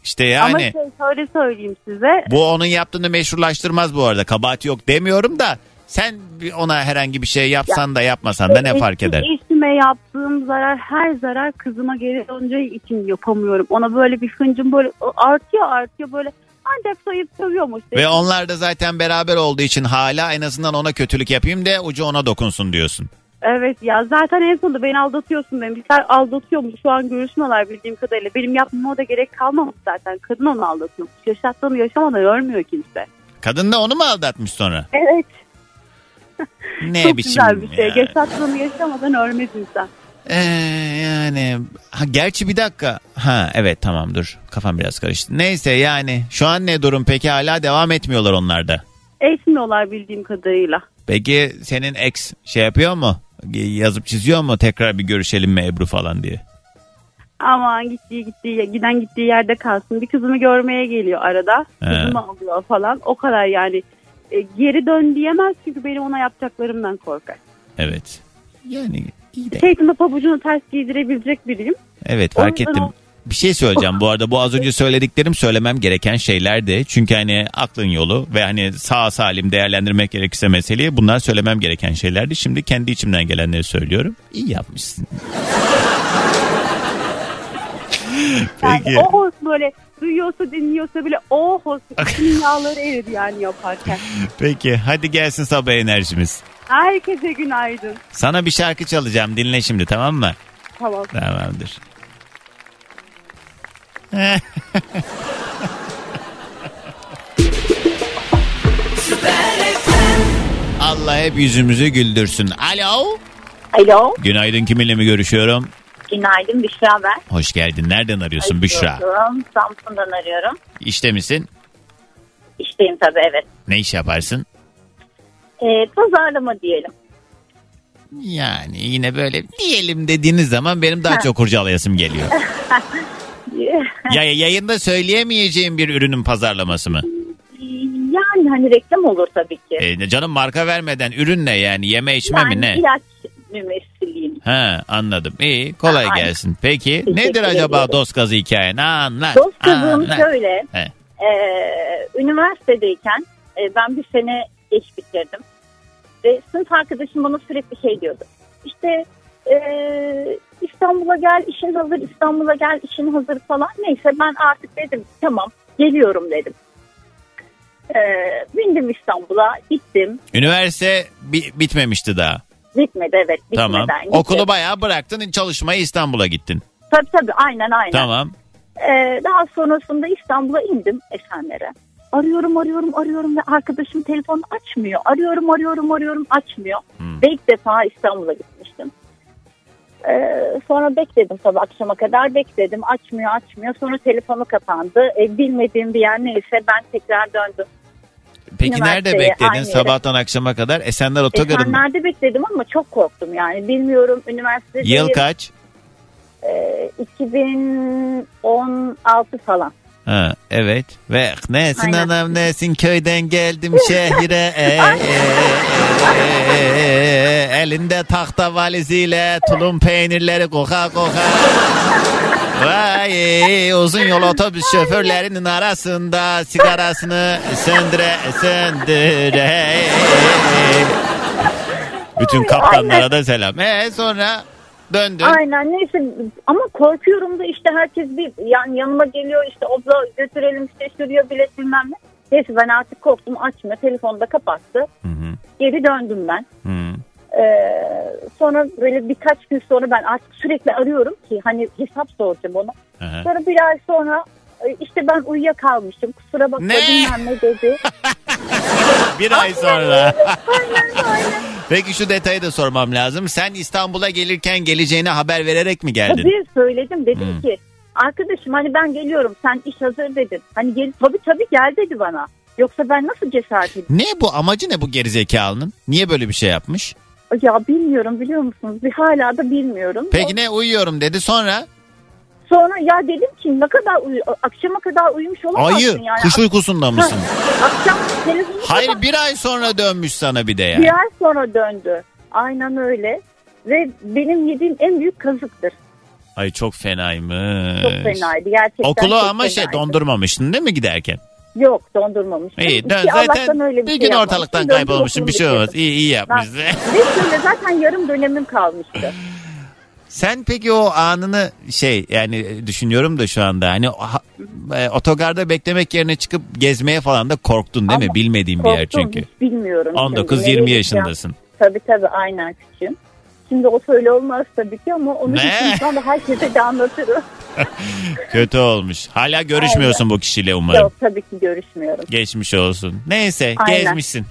İşte yani Ama şey şöyle söyleyeyim size. bu onun yaptığını meşrulaştırmaz bu arada. Kabahati yok demiyorum da sen bir ona herhangi bir şey yapsan da yapmasan da ne fark eder? Eşime yaptığım zarar her zarar kızıma geri döneceği için yapamıyorum. Ona böyle bir hıncım böyle artıyor artıyor böyle ancak sayıp sövüyormuş. Ve onlar da zaten beraber olduğu için hala en azından ona kötülük yapayım de ucu ona dokunsun diyorsun. Evet ya zaten en sonunda beni aldatıyorsun demişler. Aldatıyormuş şu an görüşmüyorlar bildiğim kadarıyla. Benim yapmama da gerek kalmamış zaten. Kadın onu aldatıyormuş. Yaşattığını yaşamadan ölmüyor kimse. Kadın da onu mu aldatmış sonra? Evet. Ne Çok biçim güzel bir şey. ya? Yaşattığını yaşamadan ölmez insan. Ee, yani ha, gerçi bir dakika. Ha evet tamam dur kafam biraz karıştı. Neyse yani şu an ne durum peki hala devam etmiyorlar onlar da. Eşmiyorlar bildiğim kadarıyla. Peki senin ex şey yapıyor mu? Yazıp çiziyor mu tekrar bir görüşelim mi Ebru falan diye? Aman gittiği gittiği giden gittiği yerde kalsın. Bir kızımı görmeye geliyor arada. He. Kızımı alıyor falan. O kadar yani. E, geri dön diyemez çünkü benim ona yapacaklarımdan korkar. Evet. Yani iyi de. Şeytime pabucunu ters giydirebilecek biriyim. Evet O fark ettim. o- Bir şey söyleyeceğim bu arada bu az önce söylediklerim söylemem gereken şeylerdi. Çünkü hani aklın yolu ve hani sağ salim değerlendirmek gerekirse meseleyi bunlar söylemem gereken şeylerdi. Şimdi kendi içimden gelenleri söylüyorum. İyi yapmışsın. Yani Peki. o olsun böyle duyuyorsa dinliyorsa bile o olsun. İçinin yağları eridi yani yaparken. Peki hadi gelsin sabah enerjimiz. Herkese günaydın. Sana bir şarkı çalacağım dinle şimdi tamam mı? Tamam. Tamamdır. Allah hep yüzümüzü güldürsün. Alo. Alo. Günaydın kiminle mi görüşüyorum? Günaydın Büşra ben. Hoş geldin. Nereden arıyorsun Büşra? Arıyorum. Samsun'dan arıyorum. İşte misin? İşteyim tabii evet. Ne iş yaparsın? Ee, pazarlama diyelim. Yani yine böyle diyelim dediğiniz zaman benim daha Ha. çok kurcalayasım geliyor. ya yayında söyleyemeyeceğim bir ürünün pazarlaması mı? yani hani reklam olur tabii ki. E, canım marka vermeden ürün ne yani yeme içme yani mi ne? ilaç mümessiliyim. Ha anladım. İyi kolay Aynen. gelsin. Peki Teşekkür nedir acaba dost gazı hikayen? Anlat. Dost anlat. şöyle. He. e, üniversitedeyken e, ben bir sene geç bitirdim. Ve sınıf arkadaşım bana sürekli şey diyordu. İşte e, İstanbul'a gel işin hazır, İstanbul'a gel işin hazır falan. Neyse ben artık dedim tamam geliyorum dedim. E, bindim İstanbul'a gittim. Üniversite bi- bitmemişti daha. Bitmedi evet bitmeden. Tamam. gittim. Okulu bayağı bıraktın çalışmaya İstanbul'a gittin. Tabii tabii aynen aynen. Tamam. Ee, daha sonrasında İstanbul'a indim Esenler'e. Arıyorum arıyorum arıyorum ve arkadaşım telefonu açmıyor. Arıyorum arıyorum arıyorum açmıyor. Hmm. Ve ilk defa İstanbul'a gitmiştim. Ee, sonra bekledim tabii akşama kadar bekledim. Açmıyor açmıyor. Sonra telefonu kapandı. Ee, bilmediğim bir yer neyse ben tekrar döndüm. Peki nerede Üniversiteye, bekledin aynı yere. sabahtan akşama kadar? Esenler Otogarı mı? Esenler'de bekledim ama çok korktum yani. Bilmiyorum üniversitede. Yıl kaç? Ee, 2016 falan. Ha, evet. Ve nesin Aynen. anam nesin köyden geldim şehire. E, e, e, e, elinde tahta valiziyle tulum peynirleri koka koka. Vay uzun yol otobüs şoförlerinin arasında sigarasını söndüre söndüre. Bütün kaptanlara da selam. E sonra döndün. Aynen neyse ama korkuyorum da işte herkes bir yani yanıma geliyor işte abla götürelim işte şuraya bilet bilmem ne. Neyse ben artık korktum açmıyor telefonu da kapattı. Geri döndüm ben. Ee, sonra böyle birkaç gün sonra ben artık sürekli arıyorum ki hani hesap soracağım ona. Aha. Sonra bir ay sonra işte ben uyuyakalmışım kusura bakma Ne? bilmem ne dedi. Bir ay sonra. Peki şu detayı da sormam lazım. Sen İstanbul'a gelirken geleceğine haber vererek mi geldin? Tabii söyledim dedim Hmm. ki arkadaşım hani ben geliyorum sen iş hazır dedin. Hani gel, tabii tabii gel dedi bana. Yoksa ben nasıl cesaret edeyim? Ne bu amacı ne bu gerizekalının? Niye böyle bir şey yapmış? Ya bilmiyorum biliyor musunuz? Bir hala da bilmiyorum. Peki ne uyuyorum dedi sonra? Sonra ya dedim ki ne kadar uyu akşama kadar uyumuş olamazsın Ayı yani. kuş uykusunda mısın? Akşam televizyonu Hayır bir ay sonra dönmüş sana bir de yani. Bir ay sonra döndü. Aynen öyle. Ve benim yediğim en büyük kazıktır. Ay çok fenaymış. Çok fenaydı gerçekten. Okulu ama şey dondurmamıştın değil mi giderken? Yok dondurmamıştım. İyi dön zaten öyle bir şey gün yapmamıştım. ortalıktan kaybolmuşsun bir şey olmaz. İyi iyi yapmışsın. Ve şöyle zaten yarım dönemim kalmıştı. Sen peki o anını şey yani düşünüyorum da şu anda hani ha- e, otogarda beklemek yerine çıkıp gezmeye falan da korktun değil mi? Ama Bilmediğim bir yer Korktum, çünkü. hiç bilmiyorum. şimdi. 19-20 Nereye yaşındasın. Tabii tabii aynen küçüğüm. Şimdi o söyle olmaz tabii ki ama onu Ne? insan da herkese de anlatırım. Kötü olmuş. Hala görüşmüyorsun bu kişiyle umarım. Yok tabii ki görüşmüyorum. Geçmiş olsun. Neyse Aynen. gezmişsin.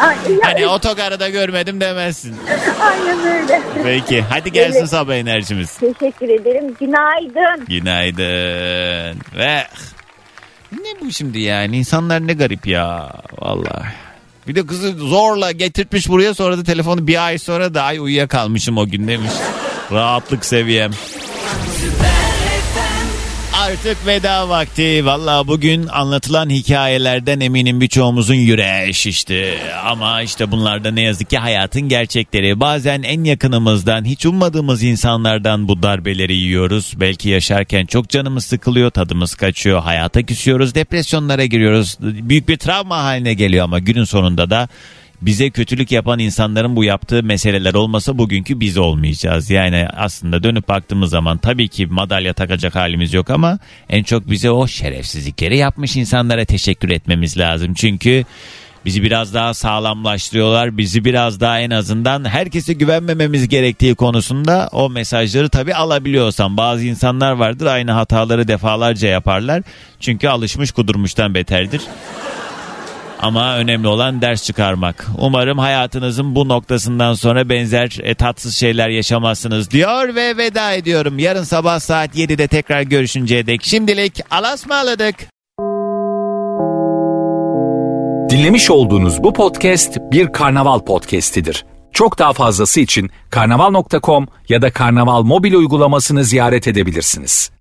Ay, ya, Hani otogarı da görmedim demezsin. Aynen öyle. Peki hadi gelsin Evet. sabah enerjimiz. Teşekkür ederim. Günaydın. Günaydın. Ve ne bu şimdi yani insanlar ne garip ya vallahi. Bir de kızı zorla getirtmiş buraya sonra da telefonu bir ay sonra da ay uyuyakalmışım o gün demiş. Rahatlık seviyem. Artık veda vakti. Valla bugün anlatılan hikayelerden eminim birçoğumuzun yüreği şişti. Ama işte bunlar da ne yazık ki hayatın gerçekleri. Bazen en yakınımızdan, hiç ummadığımız insanlardan bu darbeleri yiyoruz. Belki yaşarken çok canımız sıkılıyor, tadımız kaçıyor, hayata küsüyoruz, depresyonlara giriyoruz. Büyük bir travma haline geliyor ama günün sonunda da bize kötülük yapan insanların bu yaptığı meseleler olmasa bugünkü biz olmayacağız. Yani aslında dönüp baktığımız zaman tabii ki madalya takacak halimiz yok ama en çok bize o şerefsizlikleri yapmış insanlara teşekkür etmemiz lazım. Çünkü bizi biraz daha sağlamlaştırıyorlar. Bizi biraz daha en azından herkese güvenmememiz gerektiği konusunda o mesajları tabii alabiliyorsan. Bazı insanlar vardır aynı hataları defalarca yaparlar. Çünkü alışmış kudurmuştan beterdir. Ama önemli olan ders çıkarmak. Umarım hayatınızın bu noktasından sonra benzer e, tatsız şeyler yaşamazsınız diyor ve veda ediyorum. Yarın sabah saat 7'de tekrar görüşünceye dek şimdilik alasmaladık. Dinlemiş olduğunuz bu podcast bir karnaval podcastidir. Çok daha fazlası için karnaval.com ya da karnaval mobil uygulamasını ziyaret edebilirsiniz.